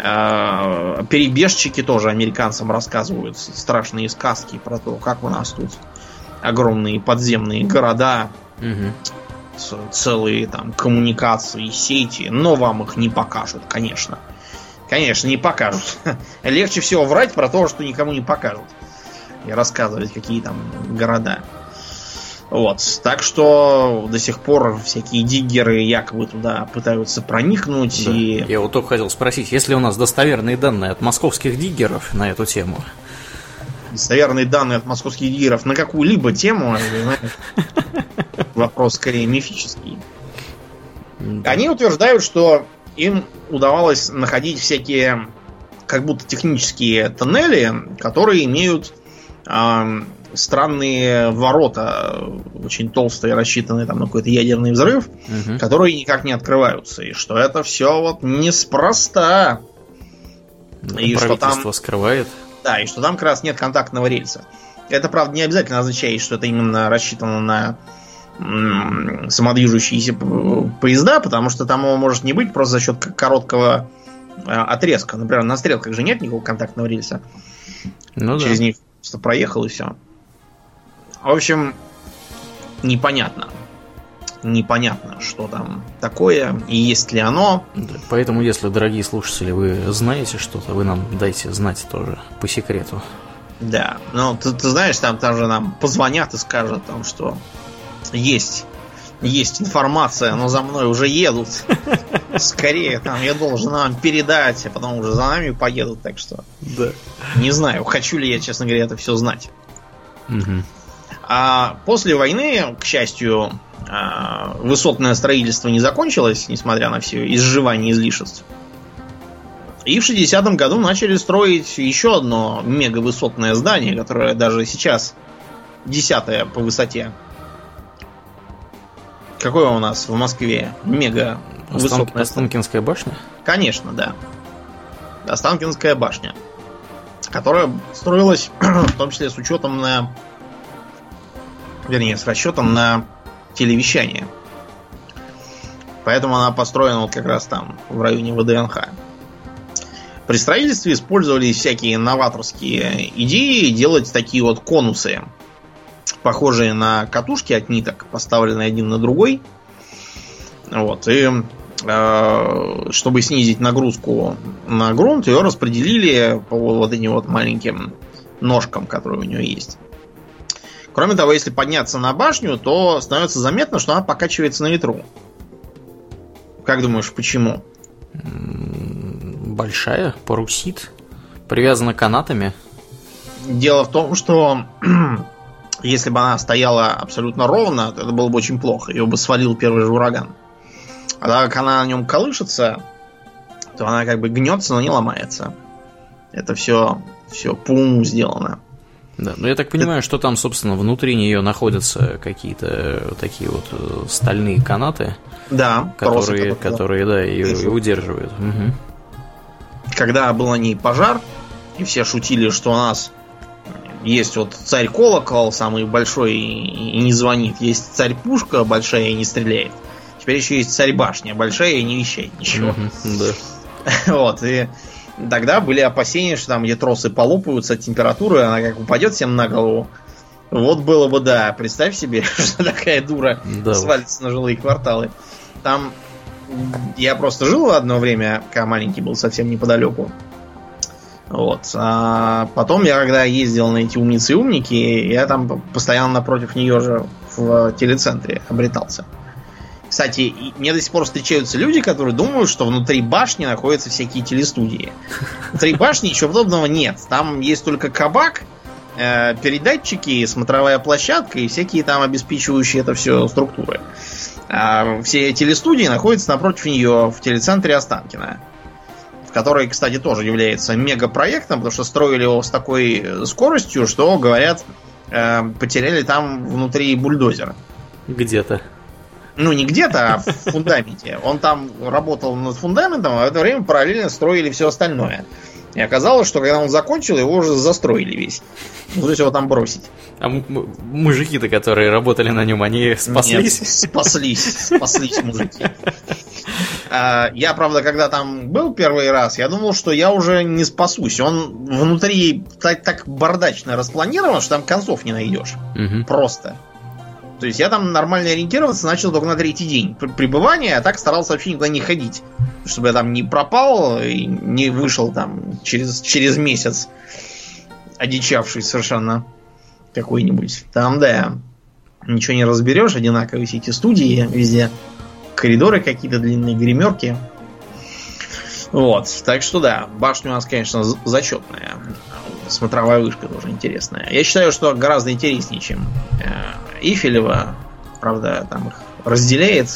перебежчики тоже американцам рассказывают страшные сказки про то, как у нас тут огромные подземные города, угу. целые там коммуникации, сети, но вам их не покажут, конечно. Конечно, не покажут. Легче всего врать про то, что никому не покажут. и рассказывать, какие там города. Вот. Так что до сих пор всякие диггеры якобы туда пытаются проникнуть. Да. И... Я вот только хотел спросить, есть ли у нас достоверные данные от московских диггеров на эту тему? Достоверные данные от московских диггеров на какую-либо тему, вопрос скорее мифический. Они утверждают, что им удавалось находить всякие как будто технические тоннели, которые имеют странные ворота, очень толстые, рассчитанные там на какой-то ядерный взрыв, угу. которые никак не открываются. И что это все вот неспроста. И что там скрывает. Да, и что там как раз нет контактного рельса. Это, правда, не обязательно означает, что это именно рассчитано на самодвижущиеся поезда, потому что там его может не быть просто за счет короткого а, отрезка. Например, на стрелках же нет никакого контактного рельса. Ну, Через да. них просто проехал и все. В общем, непонятно. Непонятно, что там такое и есть ли оно. Поэтому, если, дорогие слушатели, вы знаете что-то, вы нам дайте знать тоже по секрету. Да, ну ты, ты знаешь, там, там же нам позвонят и скажут, там, что есть есть информация, но за мной уже едут. Скорее, там я должен вам передать, а потом уже за нами поедут, так что. Да. Не знаю, хочу ли я, честно говоря, это все знать. Угу. А после войны, к счастью, а, высотное строительство не закончилось, несмотря на все изживание излишеств. И в 60-м году начали строить еще одно мегавысотное здание, которое даже сейчас десятое по высоте. Какое у нас в Москве мега высотное? Останкинская башня? Конечно, да. Останкинская башня. Которая строилась в том числе с учетом на... Вернее, с расчетом на телевещание. Поэтому она построена вот как раз там, в районе ВДНХ. При строительстве использовались всякие новаторские идеи делать такие вот конусы похожие на катушки от ниток, поставленные один на другой. Вот, и э, чтобы снизить нагрузку на грунт, ее распределили по вот этим вот маленьким ножкам, которые у нее есть. Кроме того, если подняться на башню, то становится заметно, что она покачивается на ветру. Как думаешь, почему? Большая, парусит, привязана канатами. Дело в том, что если бы она стояла абсолютно ровно, то это было бы очень плохо. Ее бы свалил первый же ураган. А так как она на нем колышется, то она как бы гнется, но не ломается. Это все, все по уму сделано. Да, но я так понимаю, это... что там, собственно, внутри нее находятся какие-то такие вот э, стальные канаты. Да, которые, которые, да, ее, ее удерживают. Угу. Когда был на ней пожар, и все шутили, что у нас есть вот царь колокол, самый большой и не звонит. Есть царь пушка большая и не стреляет. Теперь еще есть царь башня большая и не вещает ничего. Да. Вот, и тогда были опасения, что там где тросы полопаются от температуры, она как упадет всем на голову. Вот было бы, да, представь себе, что такая дура да. свалится на жилые кварталы. Там я просто жил одно время, когда маленький был совсем неподалеку. Вот. А потом я, когда ездил на эти умницы и умники, я там постоянно напротив нее же в телецентре обретался. Кстати, мне до сих пор встречаются люди, которые думают, что внутри башни находятся всякие телестудии. Внутри башни ничего подобного нет. Там есть только кабак, э, передатчики, смотровая площадка и всякие там обеспечивающие это все структуры. А все телестудии находятся напротив нее в телецентре Останкина который, кстати, тоже является мегапроектом, потому что строили его с такой скоростью, что, говорят, э, потеряли там внутри бульдозер. Где-то. Ну, не где-то, а в фундаменте. Он там работал над фундаментом, а в это время параллельно строили все остальное. И оказалось, что когда он закончил, его уже застроили весь. Ну, то есть его там бросить. А мужики-то, которые работали на нем, они спаслись? Нет, спаслись, спаслись мужики. А, я, правда, когда там был первый раз, я думал, что я уже не спасусь. Он внутри так, так бардачно распланирован, что там концов не найдешь. Угу. Просто. То есть я там нормально ориентироваться начал только на третий день пребывания, а так старался вообще никуда не ходить. Чтобы я там не пропал и не вышел там через, через месяц. одичавший совершенно какой-нибудь. Там, да, ничего не разберешь, одинаковые все эти студии везде. Коридоры какие-то длинные, гримерки. Вот, так что да, башня у нас, конечно, зачетная. Смотровая вышка тоже интересная. Я считаю, что гораздо интереснее, чем э, Ифелева. Правда, там их разделяет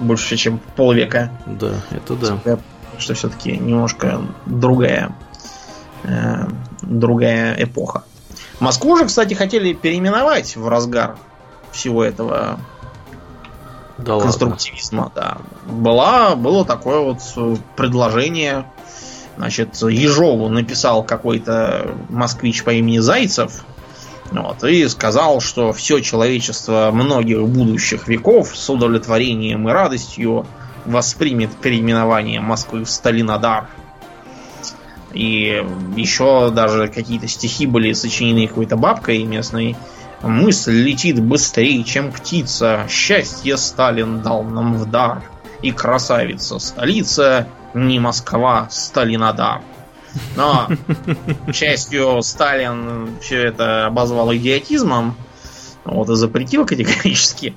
больше, чем полвека. Да, это да. Что все-таки немножко другая, э, другая эпоха. Москву же, кстати, хотели переименовать в разгар всего этого да конструктивизма. Да. Была, было такое вот предложение. Значит, Ежову написал какой-то москвич по имени Зайцев. Вот, и сказал, что все человечество многих будущих веков с удовлетворением и радостью воспримет переименование Москвы в Сталинодар. И еще даже какие-то стихи были сочинены какой-то бабкой местной, Мысль летит быстрее, чем птица. Счастье Сталин дал нам в дар. И красавица столица не Москва, Сталинодар. Но, к счастью, Сталин все это обозвал идиотизмом. Вот, и запретил категорически.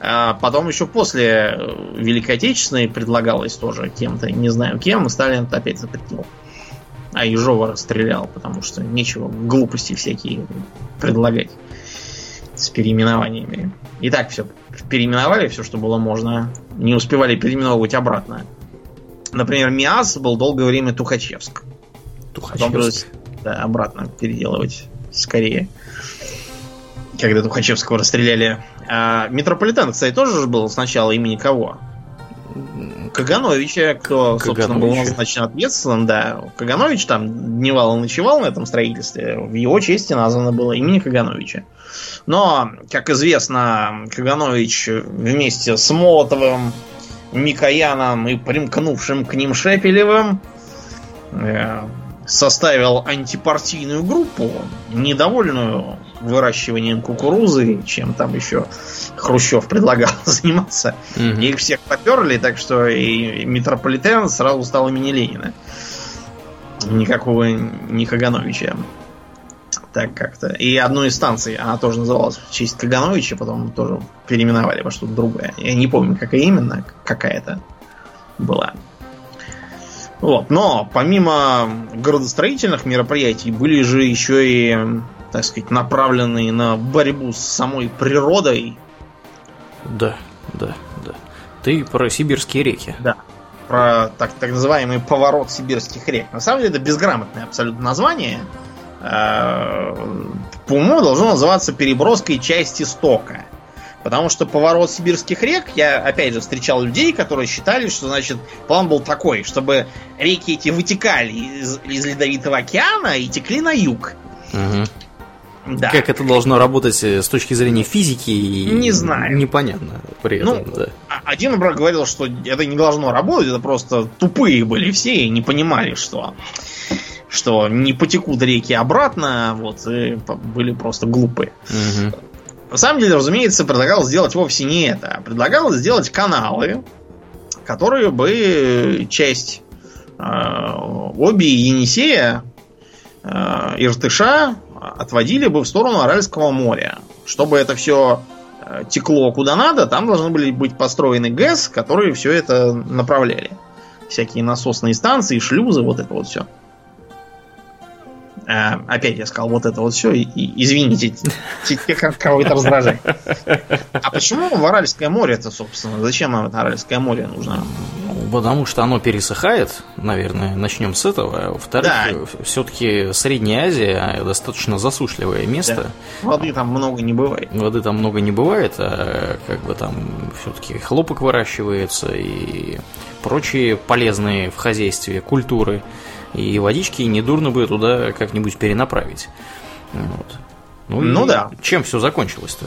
А потом еще после Великой Отечественной предлагалось тоже кем-то, не знаю кем, Сталин это опять запретил. А Ежова расстрелял, потому что нечего глупости всякие предлагать с переименованиями. И так все переименовали, все, что было можно. Не успевали переименовывать обратно. Например, Миас был долгое время Тухачевск. Тухачевск. Потом да, обратно переделывать скорее. Когда Тухачевского расстреляли. А, Метрополитен, кстати, тоже был сначала имени кого? Кагановича, кто, собственно, был назначен ответственным, да. Каганович там дневал и ночевал на этом строительстве. В его чести названо было имени Кагановича. Но, как известно, Каганович вместе с Молотовым, Микояном и примкнувшим к ним Шепелевым э, составил антипартийную группу, недовольную выращиванием кукурузы, чем там еще Хрущев предлагал заниматься. Угу. Их всех поперли, так что и метрополитен сразу стал имени Ленина. Никакого не Кагановича так как-то. И одну из станций, она тоже называлась в честь Кагановича, потом тоже переименовали во что-то другое. Я не помню, какая именно, какая-то была. Вот. Но помимо городостроительных мероприятий были же еще и, так сказать, направленные на борьбу с самой природой. Да, да, да. Ты про сибирские реки. Да. Про так, так называемый поворот сибирских рек. На самом деле это безграмотное абсолютно название. Э, по уму должно называться переброской части стока. Потому что поворот сибирских рек, я опять же встречал людей, которые считали, что значит план был такой, чтобы реки эти вытекали из, из Ледовитого океана и текли на юг. Угу. Да. Как это должно работать э, с точки зрения физики? Не знаю. Непонятно при этом. Ну, да. А, один брат говорил, что это не должно работать, это просто тупые были все и не понимали, что что не потекут реки обратно, вот, и были просто глупые. Угу. На самом деле, разумеется, предлагал сделать вовсе не это. А предлагал сделать каналы, которые бы часть э, Оби и Енисея, э, Иртыша отводили бы в сторону Аральского моря. Чтобы это все э, текло куда надо, там должны были быть построены ГЭС, которые все это направляли. Всякие насосные станции, шлюзы, вот это вот все. А, опять я сказал вот это вот все, и, извините, те, кого это раздражает. А почему в Аральское море это, собственно? Зачем нам это Аральское море нужно? Потому что оно пересыхает, наверное, начнем с этого. Во-вторых, да. все-таки Средняя Азия достаточно засушливое место. Да. Воды там много не бывает. Воды там много не бывает, а как бы там все-таки хлопок выращивается и прочие полезные в хозяйстве культуры и водички недурно бы туда как-нибудь перенаправить. Вот. Ну, ну да. Чем все закончилось-то?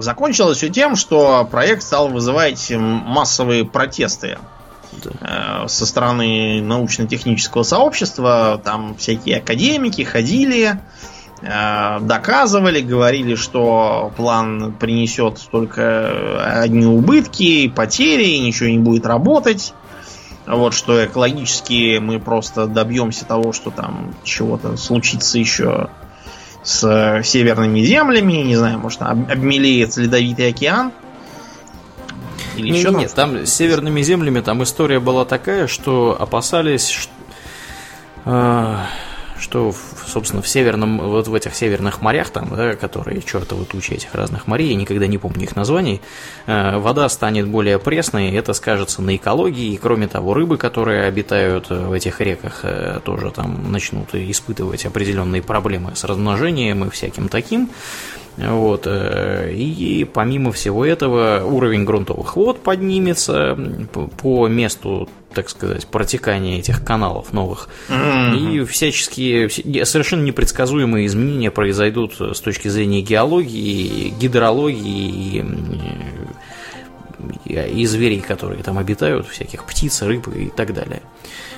Закончилось все тем, что проект стал вызывать массовые протесты да. Э, со стороны научно-технического сообщества. Там всякие академики ходили, э, доказывали, говорили, что план принесет только одни убытки, потери, ничего не будет работать. вот что экологически мы просто добьемся того, что там чего-то случится еще с северными землями, не знаю, может, обмелеет ледовитый океан. Или не, еще нет, там, там с северными землями там история была такая, что опасались, что, э, что собственно, в северном, вот в этих северных морях, там, да, которые чертовы тучи этих разных морей, я никогда не помню их названий, э, вода станет более пресной, это скажется на экологии, и кроме того, рыбы, которые обитают в этих реках, э, тоже там начнут испытывать определенные проблемы с размножением и всяким таким. Вот. Э, и помимо всего этого уровень грунтовых вод поднимется по месту, так сказать, протекания этих каналов новых. Mm-hmm. И всяческие совершенно непредсказуемые изменения произойдут с точки зрения геологии, гидрологии и, и, и зверей, которые там обитают, всяких птиц, рыб и так далее.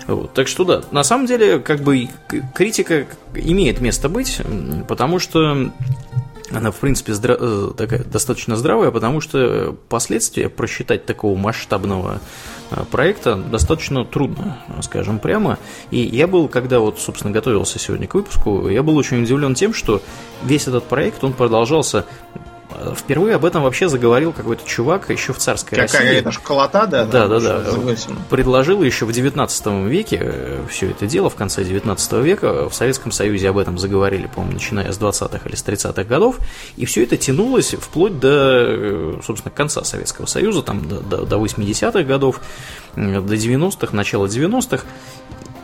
Вот. Так что да, на самом деле, как бы критика имеет место быть, потому что она, в принципе, здра... Э, такая достаточно здравая, потому что последствия просчитать такого масштабного э, проекта достаточно трудно, скажем прямо. И я был, когда вот, собственно, готовился сегодня к выпуску, я был очень удивлен тем, что весь этот проект, он продолжался Впервые об этом вообще заговорил какой-то чувак еще в царской Какая России. Какая-то школота, да? Да, да, да. Предложил еще в 19 веке э, все это дело, в конце 19 века. В Советском Союзе об этом заговорили, по-моему, начиная с 20-х или с 30-х годов. И все это тянулось вплоть до, э, собственно, конца Советского Союза, там, до, до 80-х годов, э, до 90-х, начала 90-х.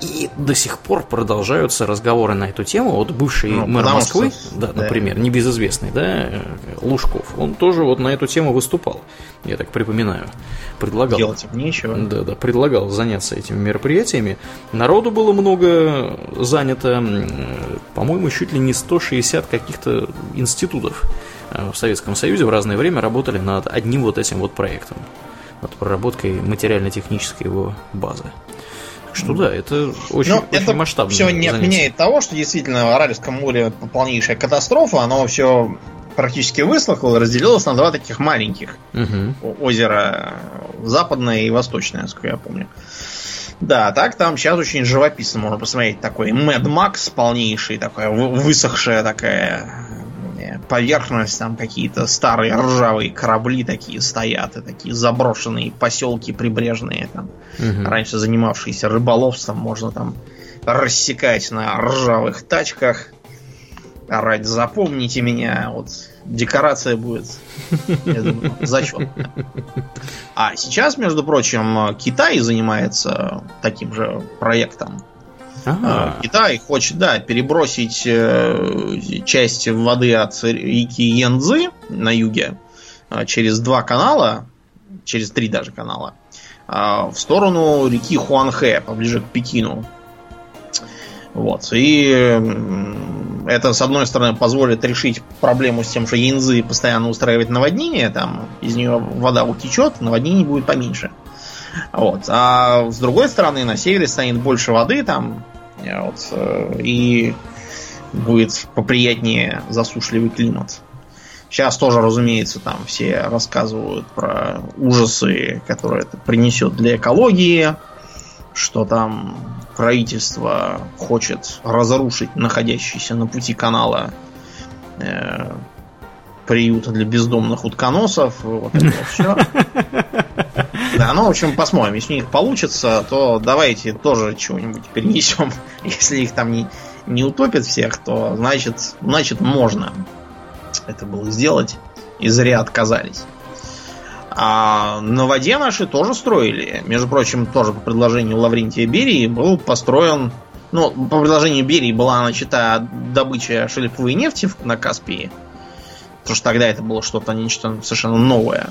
И до сих пор продолжаются разговоры на эту тему. Вот бывший ну, мэр Москвы, что, да, да, например, небезызвестный, да, Лужков, он тоже вот на эту тему выступал. Я так припоминаю. Предлагал. Делать нечего. Да, да, предлагал заняться этими мероприятиями. Народу было много занято. По-моему, чуть ли не 160 каких-то институтов э, в Советском Союзе в разное время работали над одним вот этим вот проектом. Над проработкой материально-технической его базы что да, это очень, Но очень это масштабно. Все не отменяет того, что действительно в Аральском море полнейшая катастрофа, оно все практически высохло и разделилось на два таких маленьких угу. озера, западное и восточное, насколько я помню. Да, так там сейчас очень живописно можно посмотреть. Такой Mad Max полнейший, такая высохшая такая поверхность, там какие-то старые ржавые корабли такие стоят, и такие заброшенные поселки прибрежные, там, угу. раньше занимавшиеся рыболовством, можно там рассекать на ржавых тачках, орать, запомните меня, вот декорация будет, думаю, зачет. А сейчас, между прочим, Китай занимается таким же проектом. Ага. А, Китай хочет, да, перебросить э, часть воды от реки Янцзы на юге э, через два канала, через три даже канала, э, в сторону реки Хуанхэ, поближе к Пекину. Вот. И это, с одной стороны, позволит решить проблему с тем, что Янзы постоянно устраивает наводнение, там из нее вода утечет, наводнений будет поменьше. Вот. А с другой стороны, на севере станет больше воды, там вот, э, и будет поприятнее засушливый климат. Сейчас тоже, разумеется, там все рассказывают про ужасы, которые это принесет для экологии, что там правительство хочет разрушить находящийся на пути канала э, приют для бездомных утконосов. Вот это все. Да, ну, в общем, посмотрим. Если у них получится, то давайте тоже чего-нибудь перенесем. Если их там не, не утопят всех, то значит, значит можно это было сделать. И зря отказались. А на воде наши тоже строили. Между прочим, тоже по предложению Лаврентия Берии был построен... Ну, по предложению Берии была начата добыча шельфовой нефти на Каспии. Потому что тогда это было что-то нечто совершенно новое.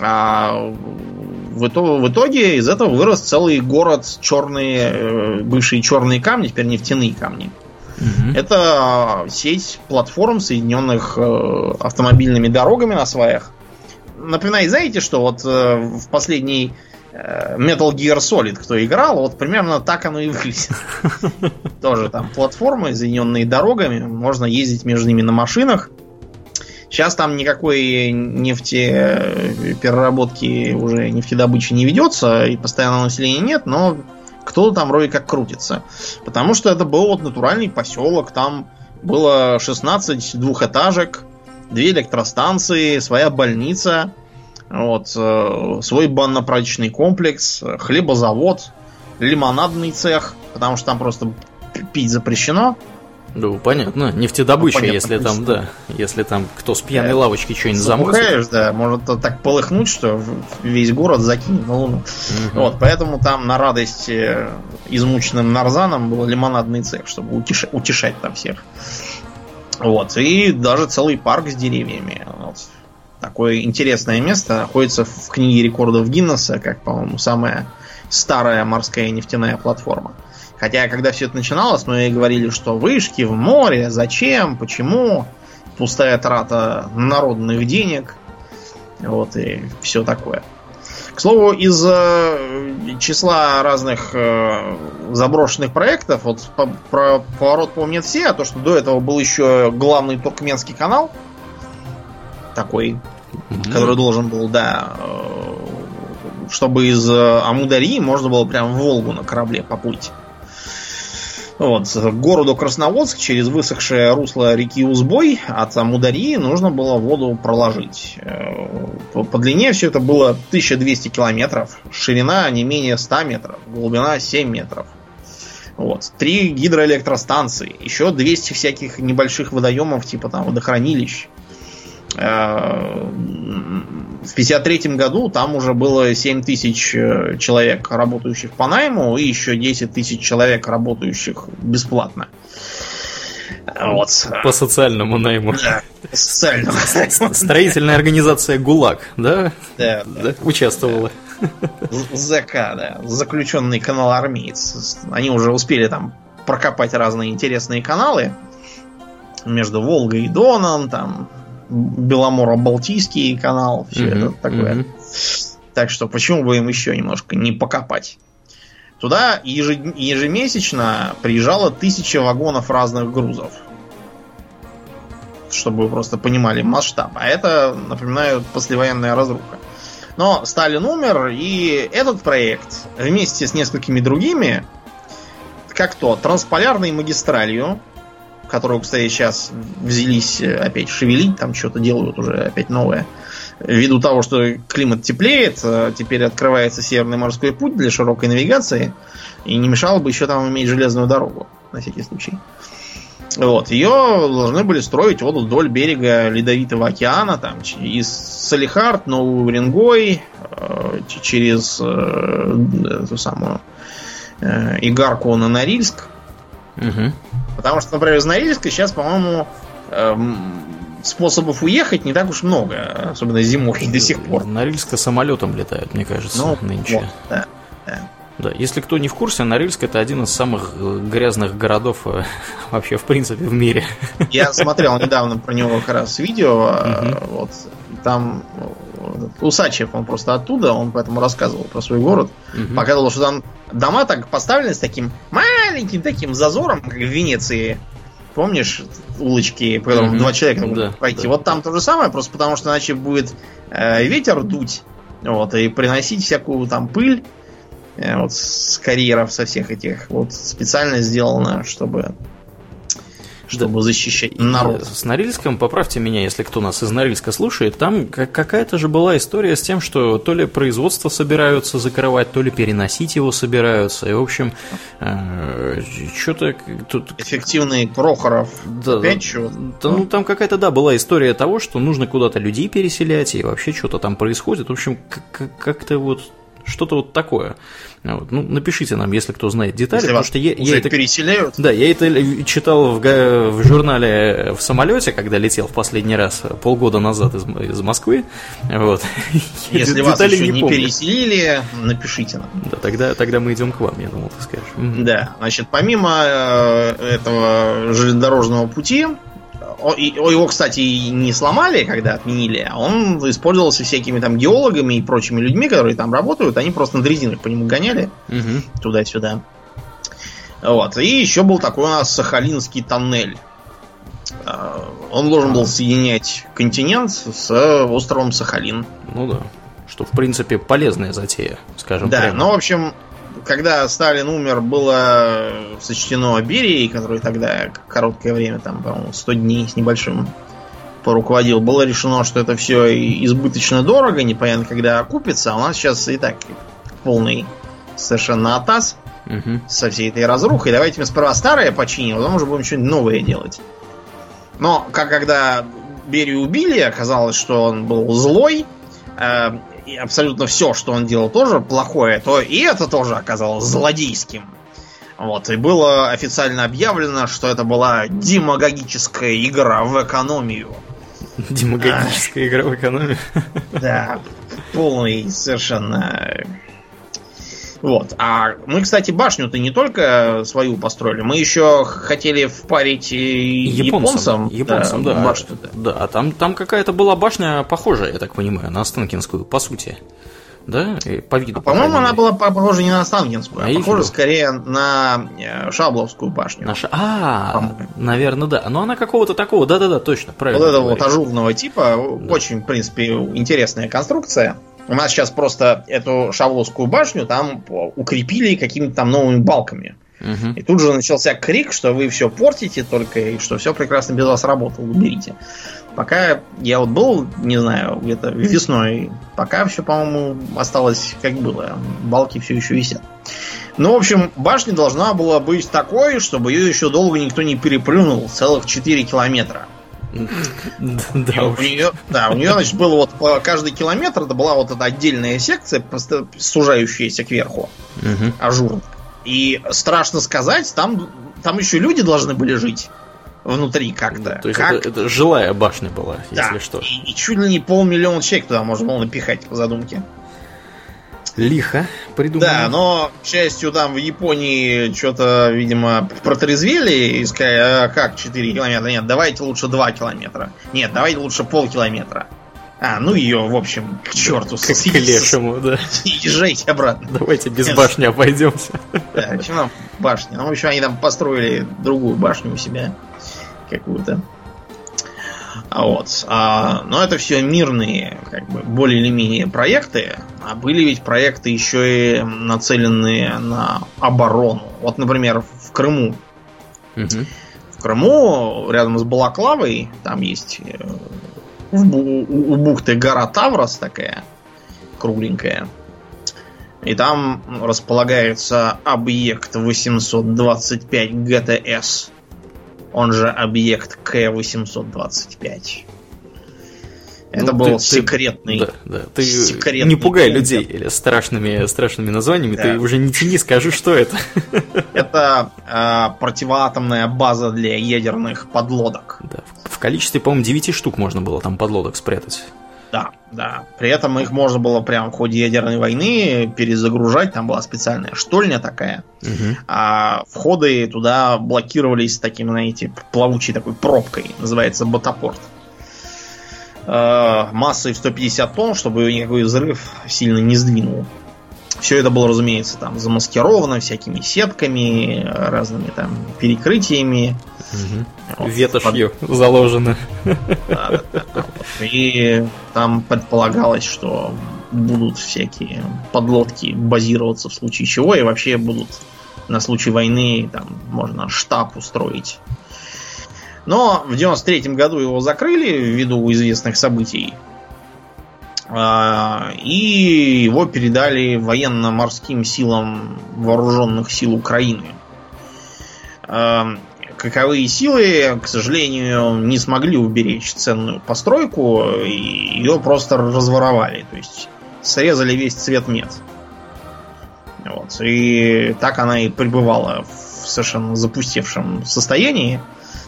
А в итоге, в итоге из этого вырос целый город черные, э, бывшие черные камни, теперь нефтяные камни. Угу. Это сеть платформ, соединенных э, автомобильными дорогами на сваях. Напоминаю, знаете, что вот э, в последний Metal Gear Solid, кто играл, вот примерно так оно и выглядит. Тоже там платформы, соединенные дорогами, можно ездить между ними на машинах. Сейчас там никакой нефтепереработки уже нефтедобычи не ведется, и постоянного населения нет, но кто-то там вроде как крутится. Потому что это был вот натуральный поселок, там было 16 двухэтажек, две электростанции, своя больница, вот, э, свой банно-прачечный комплекс, хлебозавод, лимонадный цех, потому что там просто пить запрещено. Ну, понятно. Нефтедобыча, ну, если там, да. Если там кто с пьяной да. лавочки что-нибудь замутит. да. Может так полыхнуть, что весь город закинет на луну. Угу. Вот, поэтому там на радость э, измученным нарзанам был лимонадный цех, чтобы утеш... утешать там всех. Вот. И даже целый парк с деревьями. Вот. Такое интересное место находится в книге рекордов Гиннесса, как, по-моему, самая старая морская нефтяная платформа. Хотя, когда все это начиналось, мы говорили, что вышки в море, зачем, почему, пустая трата народных денег, вот и все такое. К слову, из э, числа разных э, заброшенных проектов, вот по, про поворот помнят все, а то, что до этого был еще главный туркменский канал, такой, mm-hmm. который должен был, да, э, чтобы из Амударии можно было прям в Волгу на корабле поплыть. Вот, к городу Красноводск через высохшее русло реки Узбой от Амударии нужно было воду проложить. Э, по, по длине все это было 1200 километров, ширина не менее 100 метров, глубина 7 метров. Вот. Три гидроэлектростанции, еще 200 всяких небольших водоемов, типа там водохранилищ. Э, в 1953 году там уже было 7 тысяч э, человек, работающих по найму, и еще 10 тысяч человек, работающих бесплатно. Вот. По социальному найму. Да, по социальному. Строительная организация ГУЛАГ, да? Да. да. Участвовала. ЗК, да. Заключенный канал армеец. Они уже успели там прокопать разные интересные каналы между Волгой и Доном, там Беломоро-Балтийский канал, все mm-hmm. это такое. Mm-hmm. Так что почему бы им еще немножко не покопать? Туда ежемесячно приезжало тысяча вагонов разных грузов. Чтобы вы просто понимали масштаб. А это, напоминаю, послевоенная разруха. Но Сталин умер, и этот проект вместе с несколькими другими, как то трансполярной магистралью, которую, кстати, сейчас взялись э, опять шевелить, там что-то делают уже опять новое. Ввиду того, что климат теплеет, э, теперь открывается Северный морской путь для широкой навигации, и не мешало бы еще там иметь железную дорогу, на всякий случай. Вот, ее должны были строить вот вдоль берега Ледовитого океана, там, из Салихард, Новый Уренгой, э, через эту самую Игарку на Норильск. Угу. Потому что, например, из Норильска сейчас, по-моему, эм, способов уехать не так уж много, особенно зимой до сих пор. Норильска самолетом летают, мне кажется, ну, нынче. Вот, да, да. Да, если кто не в курсе, Норильск это один из самых э, грязных городов э, вообще в принципе в мире. Я смотрел недавно про него как раз видео, угу. вот там Усачев, он просто оттуда, он поэтому рассказывал про свой город. Угу. Показывал, что там дома так поставлены с таким маленьким таким зазором, как в Венеции. Помнишь улочки, по которым угу. два человека да, пройти? Да. Вот там то же самое, просто потому что иначе будет э, ветер дуть, вот, и приносить всякую там пыль э, вот с карьеров со всех этих. Вот специально сделано, чтобы чтобы да. защищать народ. С Норильском, поправьте меня, если кто нас из Норильска слушает, там какая-то же была история с тем, что то ли производство собираются закрывать, то ли переносить его собираются. И, в общем, э, что-то тут... Эффективный Прохоров. Да, Опять чего? Да, ну, там какая-то, да, была история того, что нужно куда-то людей переселять, и вообще что-то там происходит. В общем, как-то вот что-то вот такое. Вот. Ну, напишите нам, если кто знает детали, если потому что я, я это переселяют. Да, я это читал в, в журнале в самолете, когда летел в последний раз полгода назад из, из Москвы. Вот. Если вас еще не, не переселили, напишите нам. Да, тогда, тогда мы идем к вам, я думал, ты скажешь. Да, значит, помимо э, этого железнодорожного пути, его, кстати, не сломали, когда отменили, а он использовался всякими там геологами и прочими людьми, которые там работают. Они просто над резиной по нему гоняли угу. туда-сюда. Вот. И еще был такой у нас Сахалинский тоннель. он должен был соединять континент с островом Сахалин. Ну да. Что, в принципе, полезная затея, скажем Да, прямо. ну, в общем, когда Сталин умер, было сочтено Берией, который тогда короткое время, там, по-моему, 100 дней с небольшим поруководил, было решено, что это все избыточно дорого, непонятно, когда окупится, а у нас сейчас и так полный совершенно атас угу. со всей этой разрухой. Давайте мы сперва старое починим, а потом уже будем что-нибудь новое делать. Но, как когда Берию убили, оказалось, что он был злой, э, и абсолютно все, что он делал, тоже плохое, то и это тоже оказалось злодейским. Вот, и было официально объявлено, что это была демагогическая игра в экономию. Демагогическая игра в экономию? Да, полный совершенно вот. А мы, кстати, башню-то не только свою построили, мы еще хотели впарить японцам. Японцам, японцам да. да. Башню -то. Да, а там, там какая-то была башня похожая, я так понимаю, на Останкинскую, по сути. Да, и по виду. А, по-моему, она была похожа не на Останкинскую, а, а похожа скорее на э, Шабловскую башню. На ша... А, наверное, да. Но она какого-то такого, да-да-да, точно, правильно. Вот этого вот ажурного типа, да. очень, в принципе, интересная конструкция. У нас сейчас просто эту Шавловскую башню там укрепили какими-то там новыми балками. Угу. И тут же начался крик, что вы все портите только, и что все прекрасно без вас работало, уберите. Пока я вот был, не знаю, где-то весной, пока все, по-моему, осталось как было. Балки все еще висят. Ну, в общем, башня должна была быть такой, чтобы ее еще долго никто не переплюнул. Целых 4 километра. Да, у нее, да, у нее, значит, было вот по каждый километр, это была вот эта отдельная секция, просто сужающаяся кверху, угу. ажурно. И страшно сказать, там, там еще люди должны были жить внутри как-то. То есть как? это, это жилая башня была, да. если что. И, и чуть ли не полмиллиона человек туда можно было напихать по задумке. Лихо придумано. Да, но, к счастью, там в Японии что-то, видимо, протрезвели и сказали, а как 4 километра? Нет, давайте лучше 2 километра. Нет, давайте лучше полкилометра. А, ну ее, в общем, к черту. К, к лешему, да. Езжайте обратно. Давайте без башни обойдемся. Да, чем нам башня? Ну, в общем, они там построили другую башню у себя. Какую-то. А вот. А, но это все мирные, как бы, более или менее проекты. А были ведь проекты еще и нацеленные на оборону. Вот, например, в Крыму. Угу. В Крыму, рядом с Балаклавой, там есть э, у, у бухты гора Таврос такая, кругленькая. И там располагается объект 825 ГТС он же объект К-825. Это ну, был ты, секретный. да, да. Ты секретный не пугай пункт. людей или страшными, страшными названиями. Да. Ты уже не тяни, скажи, что это. Это э, противоатомная база для ядерных подлодок. Да. В количестве, по-моему, 9 штук можно было там подлодок спрятать. Да, да. При этом их можно было прямо в ходе ядерной войны перезагружать. Там была специальная штольня такая. Угу. А входы туда блокировались таким, знаете, плавучей такой пробкой. Называется ботапорт. Э, массой в 150 тонн, чтобы никакой взрыв сильно не сдвинул. Все это было, разумеется, там замаскировано всякими сетками, разными там перекрытиями. Угу. Вот, Ветошью под... заложено. Да, да, да. И там предполагалось, что будут всякие подлодки базироваться в случае чего, и вообще будут на случай войны там можно штаб устроить. Но в 93 году его закрыли ввиду известных событий. А, и его передали военно-морским силам вооруженных сил Украины. А, каковые силы, к сожалению, не смогли уберечь ценную постройку, и ее просто разворовали. То есть срезали весь цвет мед. Вот. И так она и пребывала в совершенно запустевшем состоянии.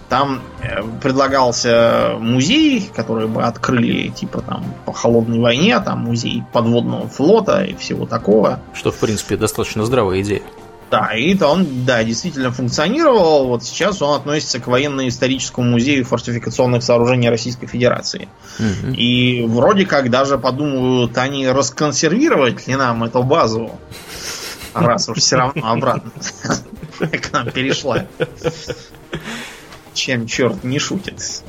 Там э, предлагался музей, который бы открыли, типа там по холодной войне, там музей подводного флота и всего такого. Что, в принципе, достаточно здравая идея. Да, и это он, да, действительно функционировал. Вот сейчас он относится к военно-историческому музею фортификационных сооружений Российской Федерации. Угу. И вроде как даже подумают, они расконсервировать ли нам эту базу, раз уж все равно обратно к нам перешла. Чем черт не шутит.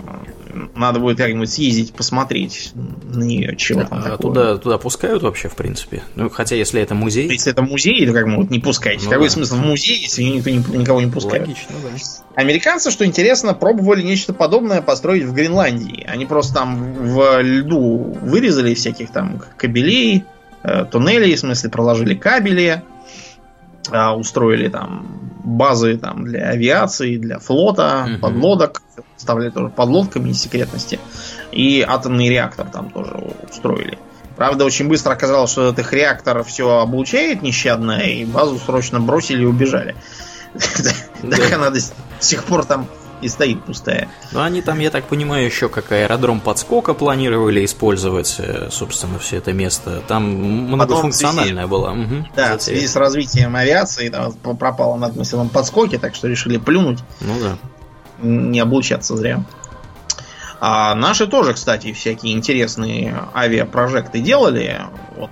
Надо будет как-нибудь съездить, посмотреть на нее, чего а, там такое. Туда, туда пускают вообще, в принципе? Ну, хотя, если это музей... Если это музей, то как вот не пускайте. Ну, Какой да. смысл в музее, если никто никого не пускает? Логично, да. Американцы, что интересно, пробовали нечто подобное построить в Гренландии. Они просто там в льду вырезали всяких там кабелей, э, туннелей, в смысле проложили кабели, а, устроили там базы там, для авиации, для флота, угу. подлодок, ставили тоже подлодками из секретности, и атомный реактор там тоже устроили. Правда, очень быстро оказалось, что этот их реактор все облучает нещадно, и базу срочно бросили и убежали. Так она до сих пор там и стоит пустая. Ну, они там, я так понимаю, еще как аэродром подскока планировали использовать, э, собственно, все это место. Там многофункциональная была. Угу, да, в связи с развитием авиации там, пропало над мыслям подскоки, так что решили плюнуть. Ну да. Не облучаться зря. А наши тоже, кстати, всякие интересные авиапрожекты делали. Вот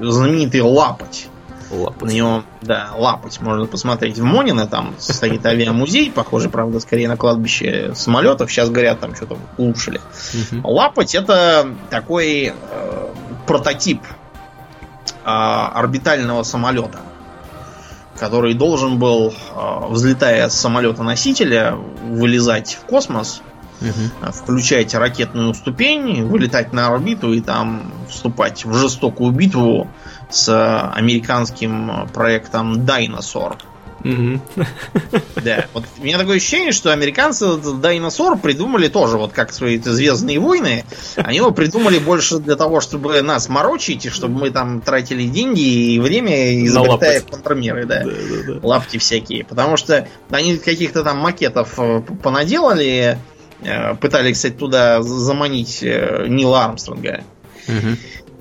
знаменитый Лапоть Лапать. На него, да, лапать можно посмотреть. В Монино там стоит авиамузей, похоже, правда, скорее на кладбище самолетов. Сейчас, говорят, там что-то улучшили. Угу. Лапать это такой э, прототип э, орбитального самолета, который должен был, э, взлетая с самолета-носителя, вылезать в космос, угу. включать ракетную ступень, вылетать на орбиту и там вступать в жестокую битву с американским проектом Dinosaur. Да, вот у меня такое ощущение, что американцы Dinosaur придумали тоже, вот как свои Звездные войны. Они его придумали больше для того, чтобы нас морочить, и чтобы мы там тратили деньги и время, изобретая контрмеры, да. Да, да, да. Лапти всякие. Потому что они каких-то там макетов э, понаделали, э, пытались, кстати, туда заманить э, Нила Армстронга. Вот,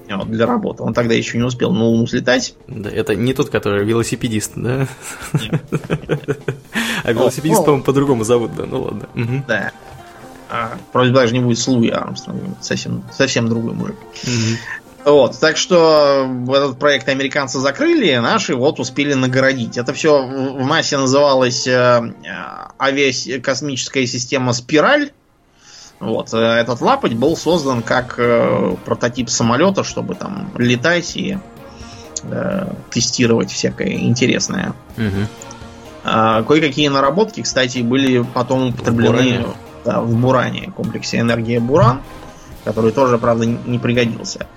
для работы. Он тогда еще не успел на Луну слетать. Да, это не тот, который велосипедист, да? А велосипедист, ну, по-моему, по-другому зовут, да, ну ладно. Да. А, вроде даже не будет Слуи Армстронг, совсем, совсем другой мужик. Вот, так что этот проект американцы закрыли, наши вот успели нагородить. Это все в массе называлось э, авиакосмическая система «Спираль», вот. Э, этот лапоть был создан как э, прототип самолета, чтобы там летать и э, тестировать всякое интересное. Угу. А, кое-какие наработки, кстати, были потом употреблены в, да, в Буране, комплексе энергия Буран, который тоже, правда, не пригодился.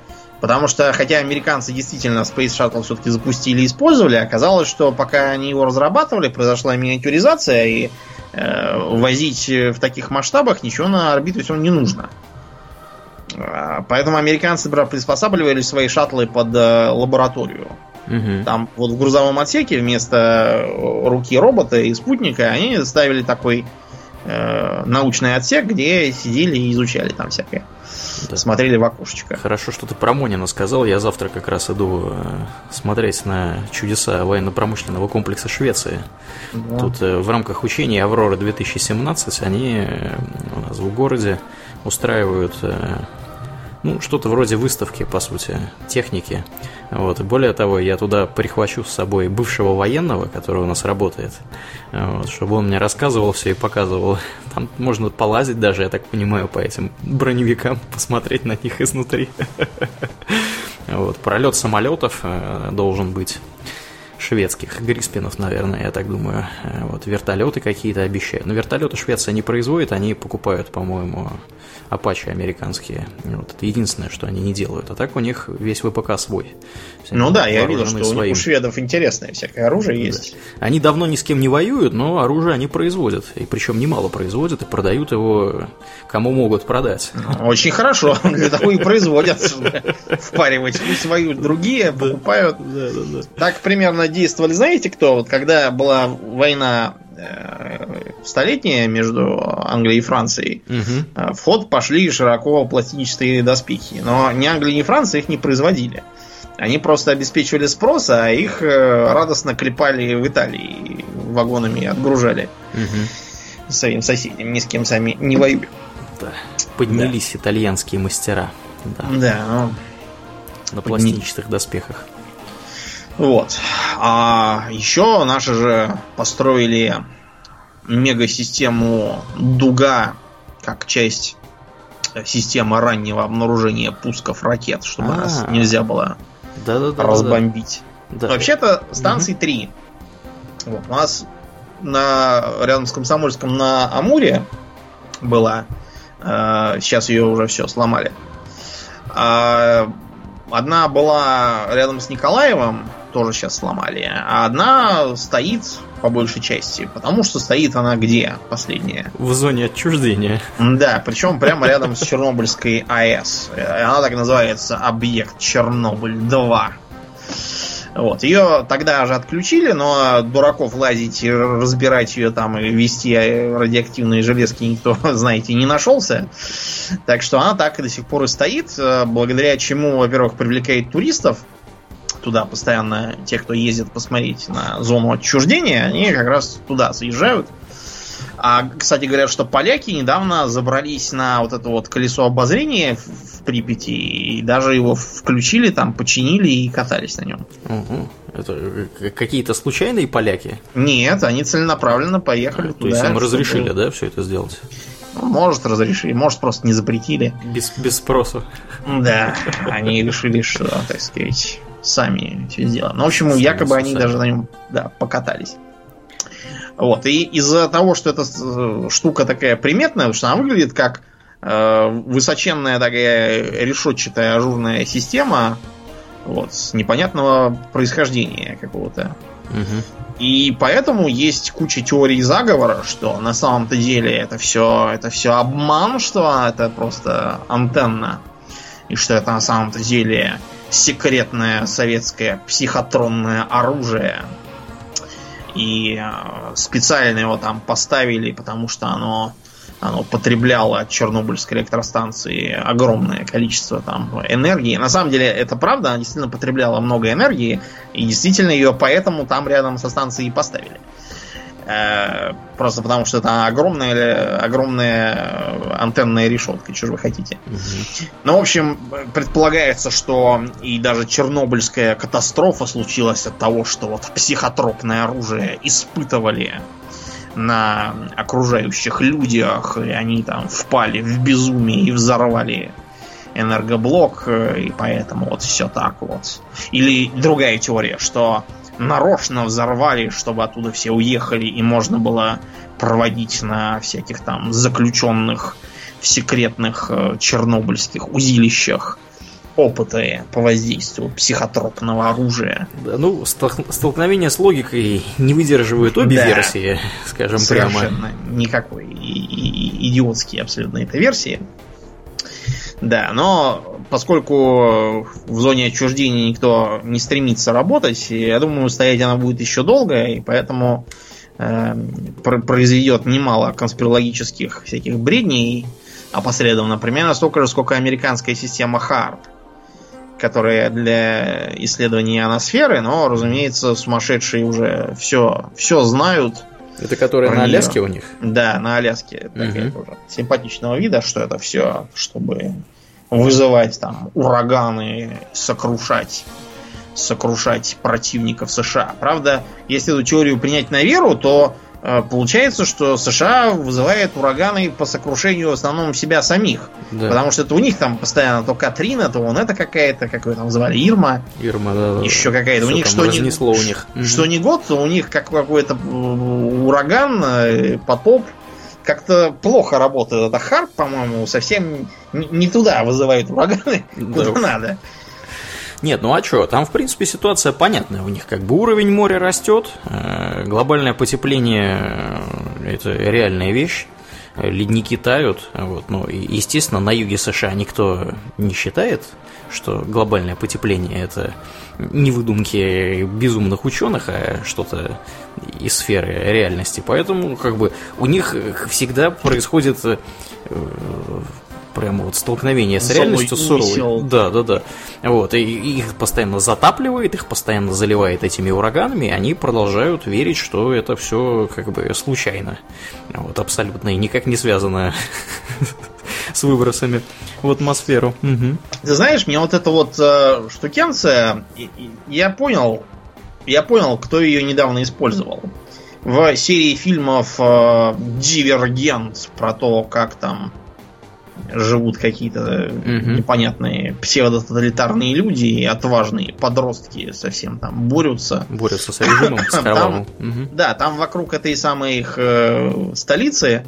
Потому что, хотя американцы действительно Space Shuttle все-таки запустили и использовали, оказалось, что пока они его разрабатывали, произошла миниатюризация, и возить в таких масштабах ничего на орбиту все не нужно. А, поэтому американцы приспосабливали свои шаттлы под э, лабораторию. Угу. Там вот в грузовом отсеке вместо руки робота и спутника они ставили такой э, научный отсек, где сидели и изучали там всякое. Да. Смотрели в окошечко. Хорошо, что ты про Монина сказал. Я завтра как раз иду э, смотреть на чудеса военно-промышленного комплекса Швеции. Да. Тут э, в рамках учения Аврора 2017 они э, у нас в городе устраивают ну, что-то вроде выставки, по сути, техники. Вот. Более того, я туда прихвачу с собой бывшего военного, который у нас работает, вот, чтобы он мне рассказывал все и показывал. Там можно полазить даже, я так понимаю, по этим броневикам, посмотреть на них изнутри. Вот. Пролет самолетов э, должен быть шведских Гриспинов, наверное, я так думаю. Э, вот вертолеты какие-то обещают. Но вертолеты Швеция не производит, они покупают, по-моему, Апачи американские. Вот это единственное, что они не делают. А так у них весь ВПК свой. Ну да, я видел, что своим. у, них у шведов интересное всякое оружие есть. Да. Они давно ни с кем не воюют, но оружие они производят. И причем немало производят и продают его кому могут продать. Ну, очень хорошо. Для того и производят. Впаривать. Пусть воюют другие, покупают. Так примерно действовали. Знаете кто? Вот когда была война Э, столетняя между Англией и Францией, угу. в ход пошли широко пластинчатые доспехи. Но ни Англия, ни Франция их не производили. Они просто обеспечивали спрос, а их э, радостно клепали в Италии, вагонами отгружали угу. своим соседям, ни с кем сами не воюют. Да. Поднялись да. итальянские мастера. Да, да ну, на пластинчатых доспехах. Вот. А еще наши же построили мегасистему Дуга как часть системы раннего обнаружения пусков ракет, чтобы А-а-а. нас нельзя было да -да -да разбомбить. Да. Вообще-то станций угу. три. Вот, у нас на, рядом с Комсомольском на Амуре была. Э, сейчас ее уже все сломали. А, одна была рядом с Николаевым, тоже сейчас сломали. А одна стоит по большей части, потому что стоит она где последняя? В зоне отчуждения. Да, причем прямо рядом с Чернобыльской АЭС. Она так называется объект Чернобыль 2. Вот. Ее тогда же отключили, но дураков лазить и разбирать ее там и вести радиоактивные железки никто, знаете, не нашелся. Так что она так и до сих пор и стоит, э, благодаря чему, во-первых, привлекает туристов, туда постоянно те, кто ездит посмотреть на зону отчуждения, они как раз туда заезжают. А, кстати, говорят, что поляки недавно забрались на вот это вот колесо обозрения в Припяти и даже его включили, там починили и катались на нем. Угу. Это э, какие-то случайные поляки? Нет, они целенаправленно поехали а, туда. То есть им разрешили, да, все это сделать? Ну, может, разрешили, может, просто не запретили. Без, без спроса. Да, они решили, что, так сказать, сами все сделаем. Ну, в общем, якобы они даже на нем да, покатались. Вот. И из-за того, что эта э, штука такая приметная, что она выглядит как э, высоченная такая решетчатая ажурная система вот, с непонятного происхождения какого-то. Угу. И поэтому есть куча теорий заговора, что на самом-то деле это все, это все обман, что это просто антенна. И что это на самом-то деле секретное советское психотронное оружие, и э, специально его там поставили, потому что оно, оно потребляло от Чернобыльской электростанции огромное количество там энергии. На самом деле это правда, она действительно потребляла много энергии, и действительно ее поэтому там рядом со станцией поставили. Э, просто потому что это огромная, огромная антенная решетка, что вы хотите. Угу. Ну, в общем, предполагается, что и даже Чернобыльская катастрофа случилась от того, что вот психотропное оружие испытывали на окружающих людях, и они там впали в безумие и взорвали энергоблок, э, и поэтому вот все так вот. Или другая теория, что нарочно взорвали, чтобы оттуда все уехали, и можно было проводить на всяких там заключенных в секретных э, чернобыльских узилищах опыты по воздействию психотропного оружия. Да, ну, столкновение с логикой не выдерживают обе да, версии, скажем совершенно прямо. Никакой идиотские абсолютно это версии. Да, но поскольку в зоне отчуждения никто не стремится работать, я думаю, стоять она будет еще долго, и поэтому э, произведет немало конспирологических всяких бредней опосредованно. Примерно столько же, сколько американская система HARP, которая для исследования ионосферы, но, разумеется, сумасшедшие уже все, все знают. Это которые на Аляске у них? Да, на Аляске. Такая угу. тоже симпатичного вида, что это все, чтобы вызывать там ураганы, сокрушать сокрушать противников США. Правда, если эту теорию принять на веру, то э, получается, что США вызывает ураганы по сокрушению в основном себя самих. Да. Потому что это у них там постоянно то Катрина, то вон это какая-то, как ее там звали, Ирма. Ирма, да. Еще какая-то. У них что не, у них. что не год, то у них как какой-то ураган, э, потоп, как-то плохо работает эта харп, по-моему, совсем не туда вызывает ураганы, куда да. надо. Нет, ну а что, там в принципе ситуация понятная. У них как бы уровень моря растет, э, глобальное потепление э, это реальная вещь, ледники тают, вот, ну, естественно, на юге США никто не считает, что глобальное потепление это не выдумки безумных ученых, а что-то из сферы реальности. Поэтому как бы у них всегда происходит э, прямо вот столкновение с реальностью суровой. Да, да, да. Вот, и их постоянно затапливает, их постоянно заливает этими ураганами, и они продолжают верить, что это все как бы случайно. Вот, абсолютно и никак не связано с выбросами в атмосферу. Угу. Ты знаешь, мне вот эта вот э, штукенция, я понял, я понял, кто ее недавно использовал. в серии фильмов э, Дивергент про то, как там живут какие-то угу. непонятные псевдототалитарные люди и отважные подростки совсем там борются. Борются с режимом, с там, угу. Да, там вокруг этой самой их э, столицы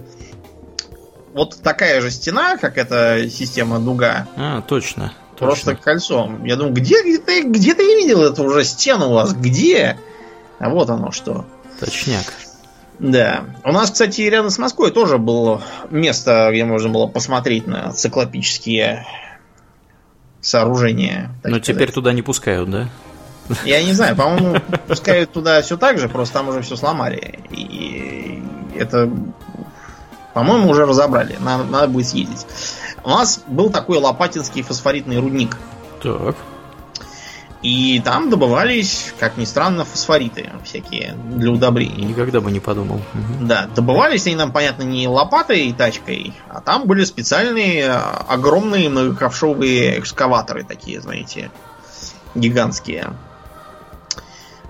вот такая же стена, как эта система дуга. А, точно. Просто точно. кольцом. Я думаю, где, где, ты, где ты видел эту уже стену у вас? Где? А вот оно что. Точняк. Да. У нас, кстати, рядом с Москвой тоже было место, где можно было посмотреть на циклопические сооружения. Но сказать. теперь туда не пускают, да? Я не знаю, по-моему, пускают туда все так же, просто там уже все сломали. И это, по-моему, уже разобрали. Надо, надо будет съездить. У нас был такой лопатинский фосфоритный рудник. Так. И там добывались, как ни странно, фосфориты всякие для удобрений. Никогда бы не подумал. Да, добывались они нам, понятно, не лопатой и тачкой, а там были специальные а, огромные многоковшовые экскаваторы такие, знаете, гигантские.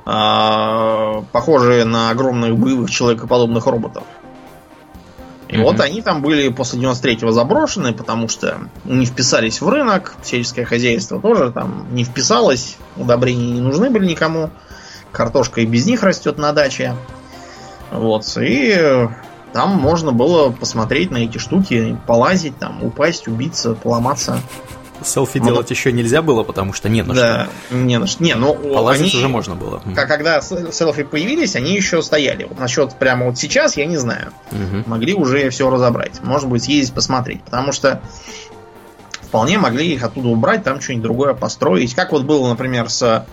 А, похожие на огромных боевых человекоподобных роботов. И mm-hmm. вот они там были после 93-го заброшены, потому что не вписались в рынок, сельское хозяйство тоже там не вписалось, удобрения не нужны были никому, картошка и без них растет на даче. Вот, и там можно было посмотреть на эти штуки, полазить, там, упасть, убиться, поломаться. Селфи Много... делать еще нельзя было, потому что не на да, что. не на что. Не, ну, Полазить они, уже можно было. Когда селфи появились, они еще стояли. Вот насчет прямо вот сейчас, я не знаю. Угу. Могли уже все разобрать. Может быть, съездить посмотреть. Потому что вполне могли их оттуда убрать, там что-нибудь другое построить. Как вот было, например, с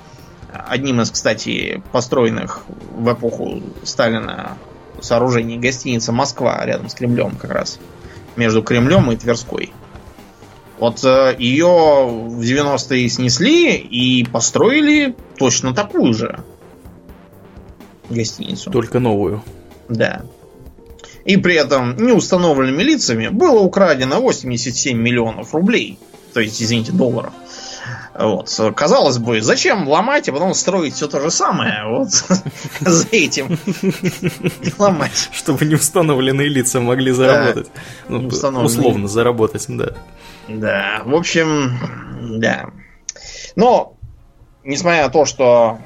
одним из, кстати, построенных в эпоху Сталина сооружений гостиница Москва рядом с Кремлем как раз. Между Кремлем и Тверской. Вот э, ее в 90-е снесли и построили точно такую же гостиницу. Только новую. Да. И при этом неустановленными лицами было украдено 87 миллионов рублей. То есть, извините, долларов. Вот. Казалось бы, зачем ломать, а потом строить все то же самое? Вот за этим ломать. Чтобы неустановленные лица могли заработать. Ну, условно заработать, да. Да, в общем, да. Но, несмотря на то, что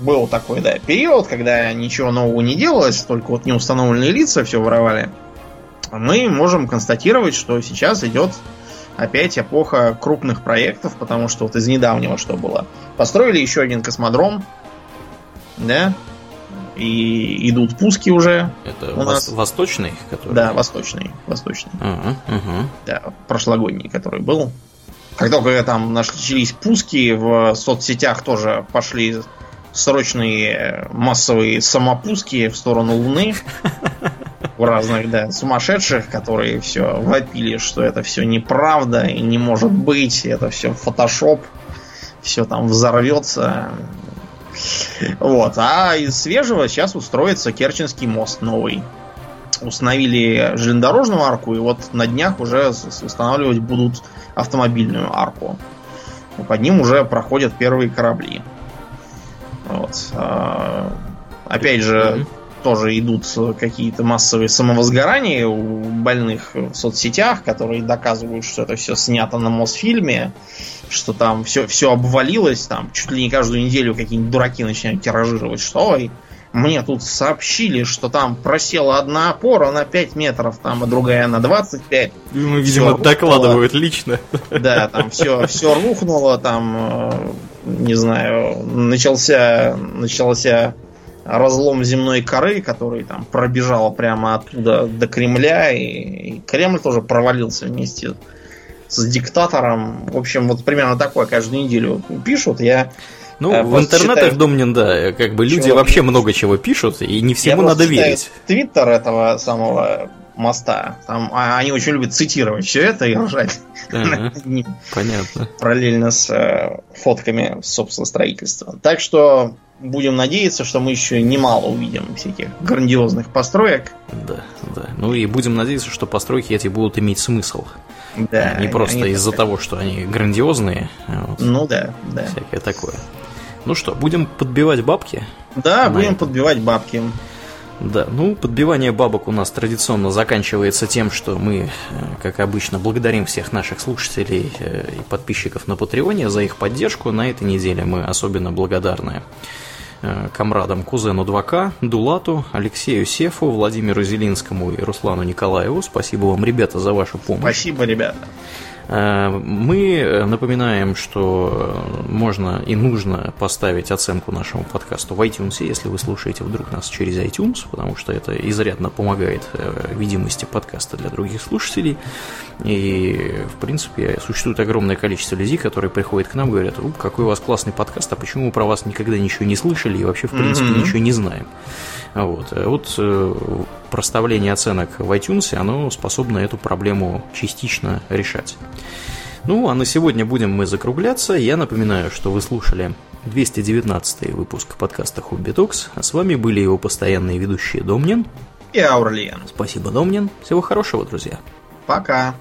был такой, да, период, когда ничего нового не делалось, только вот неустановленные лица все воровали, мы можем констатировать, что сейчас идет опять эпоха крупных проектов, потому что вот из недавнего что было? Построили еще один космодром, да, и идут пуски уже. Это у нас восточный, который. Да, восточный, восточный. Uh-huh, uh-huh. Да, прошлогодний, который был. Как только там начались пуски, в соцсетях тоже пошли срочные массовые самопуски в сторону Луны. У разных, да, сумасшедших, которые все вопили, что это все неправда и не может быть, это все фотошоп, все там взорвется. Вот. А из свежего сейчас устроится Керченский мост новый. Установили железнодорожную арку, и вот на днях уже устанавливать будут автомобильную арку. И под ним уже проходят первые корабли. Вот. А, опять же, тоже идут какие-то массовые самовозгорания у больных в соцсетях, которые доказывают, что это все снято на Мосфильме что там все, все обвалилось, там чуть ли не каждую неделю какие-нибудь дураки начинают тиражировать, что ой, мне тут сообщили, что там просела одна опора на 5 метров, там, а другая на 25. Ну, видимо, все докладывают рухнуло. лично. Да, там все, все рухнуло, там, э, не знаю, начался, начался разлом земной коры, который там пробежал прямо оттуда до Кремля, и, и Кремль тоже провалился вместе с диктатором. В общем, вот примерно такое каждую неделю пишут. Я ну, э, в интернетах, считаю, Домнин, да, как бы люди вообще много чего пишут, и не всему я надо верить. Твиттер этого самого моста. Там а, они очень любят цитировать все это и ржать. понятно. Параллельно с э, фотками, собственно, строительства. Так что будем надеяться, что мы еще немало увидим всяких грандиозных построек. Да, да. Ну и будем надеяться, что постройки эти будут иметь смысл. Да. Не просто из-за того, что они грандиозные. А вот. Ну да, да. Всякое такое. Ну что, будем подбивать бабки? Да, будем это. подбивать бабки. Да, ну, подбивание бабок у нас традиционно заканчивается тем, что мы, э, как обычно, благодарим всех наших слушателей э, и подписчиков на Патреоне за их поддержку. На этой неделе мы особенно благодарны э, комрадам кузену 2К, Дулату, Алексею Сефу, Владимиру Зелинскому и Руслану Николаеву. Спасибо вам, ребята, за вашу помощь. Спасибо, ребята. Э, мы напоминаем, что можно и нужно поставить оценку нашему подкасту в iTunes, если вы слушаете вдруг нас через iTunes, потому что это изрядно помогает э, видимости подкаста для других слушателей. И, в принципе, существует огромное количество людей, которые приходят к нам и говорят, какой у вас классный подкаст, а почему мы про вас никогда ничего не слышали и вообще, в принципе, mm-hmm. ничего не знаем. Вот, э, вот проставление оценок в iTunes, оно способно эту проблему частично решать. Ну, а на сегодня будем мы закругляться. Я напоминаю, что вы слушали 219 выпуск подкаста Хобби Токс, а с вами были его постоянные ведущие Домнин и Аурлиен. Спасибо, Домнин. Всего хорошего, друзья. Пока.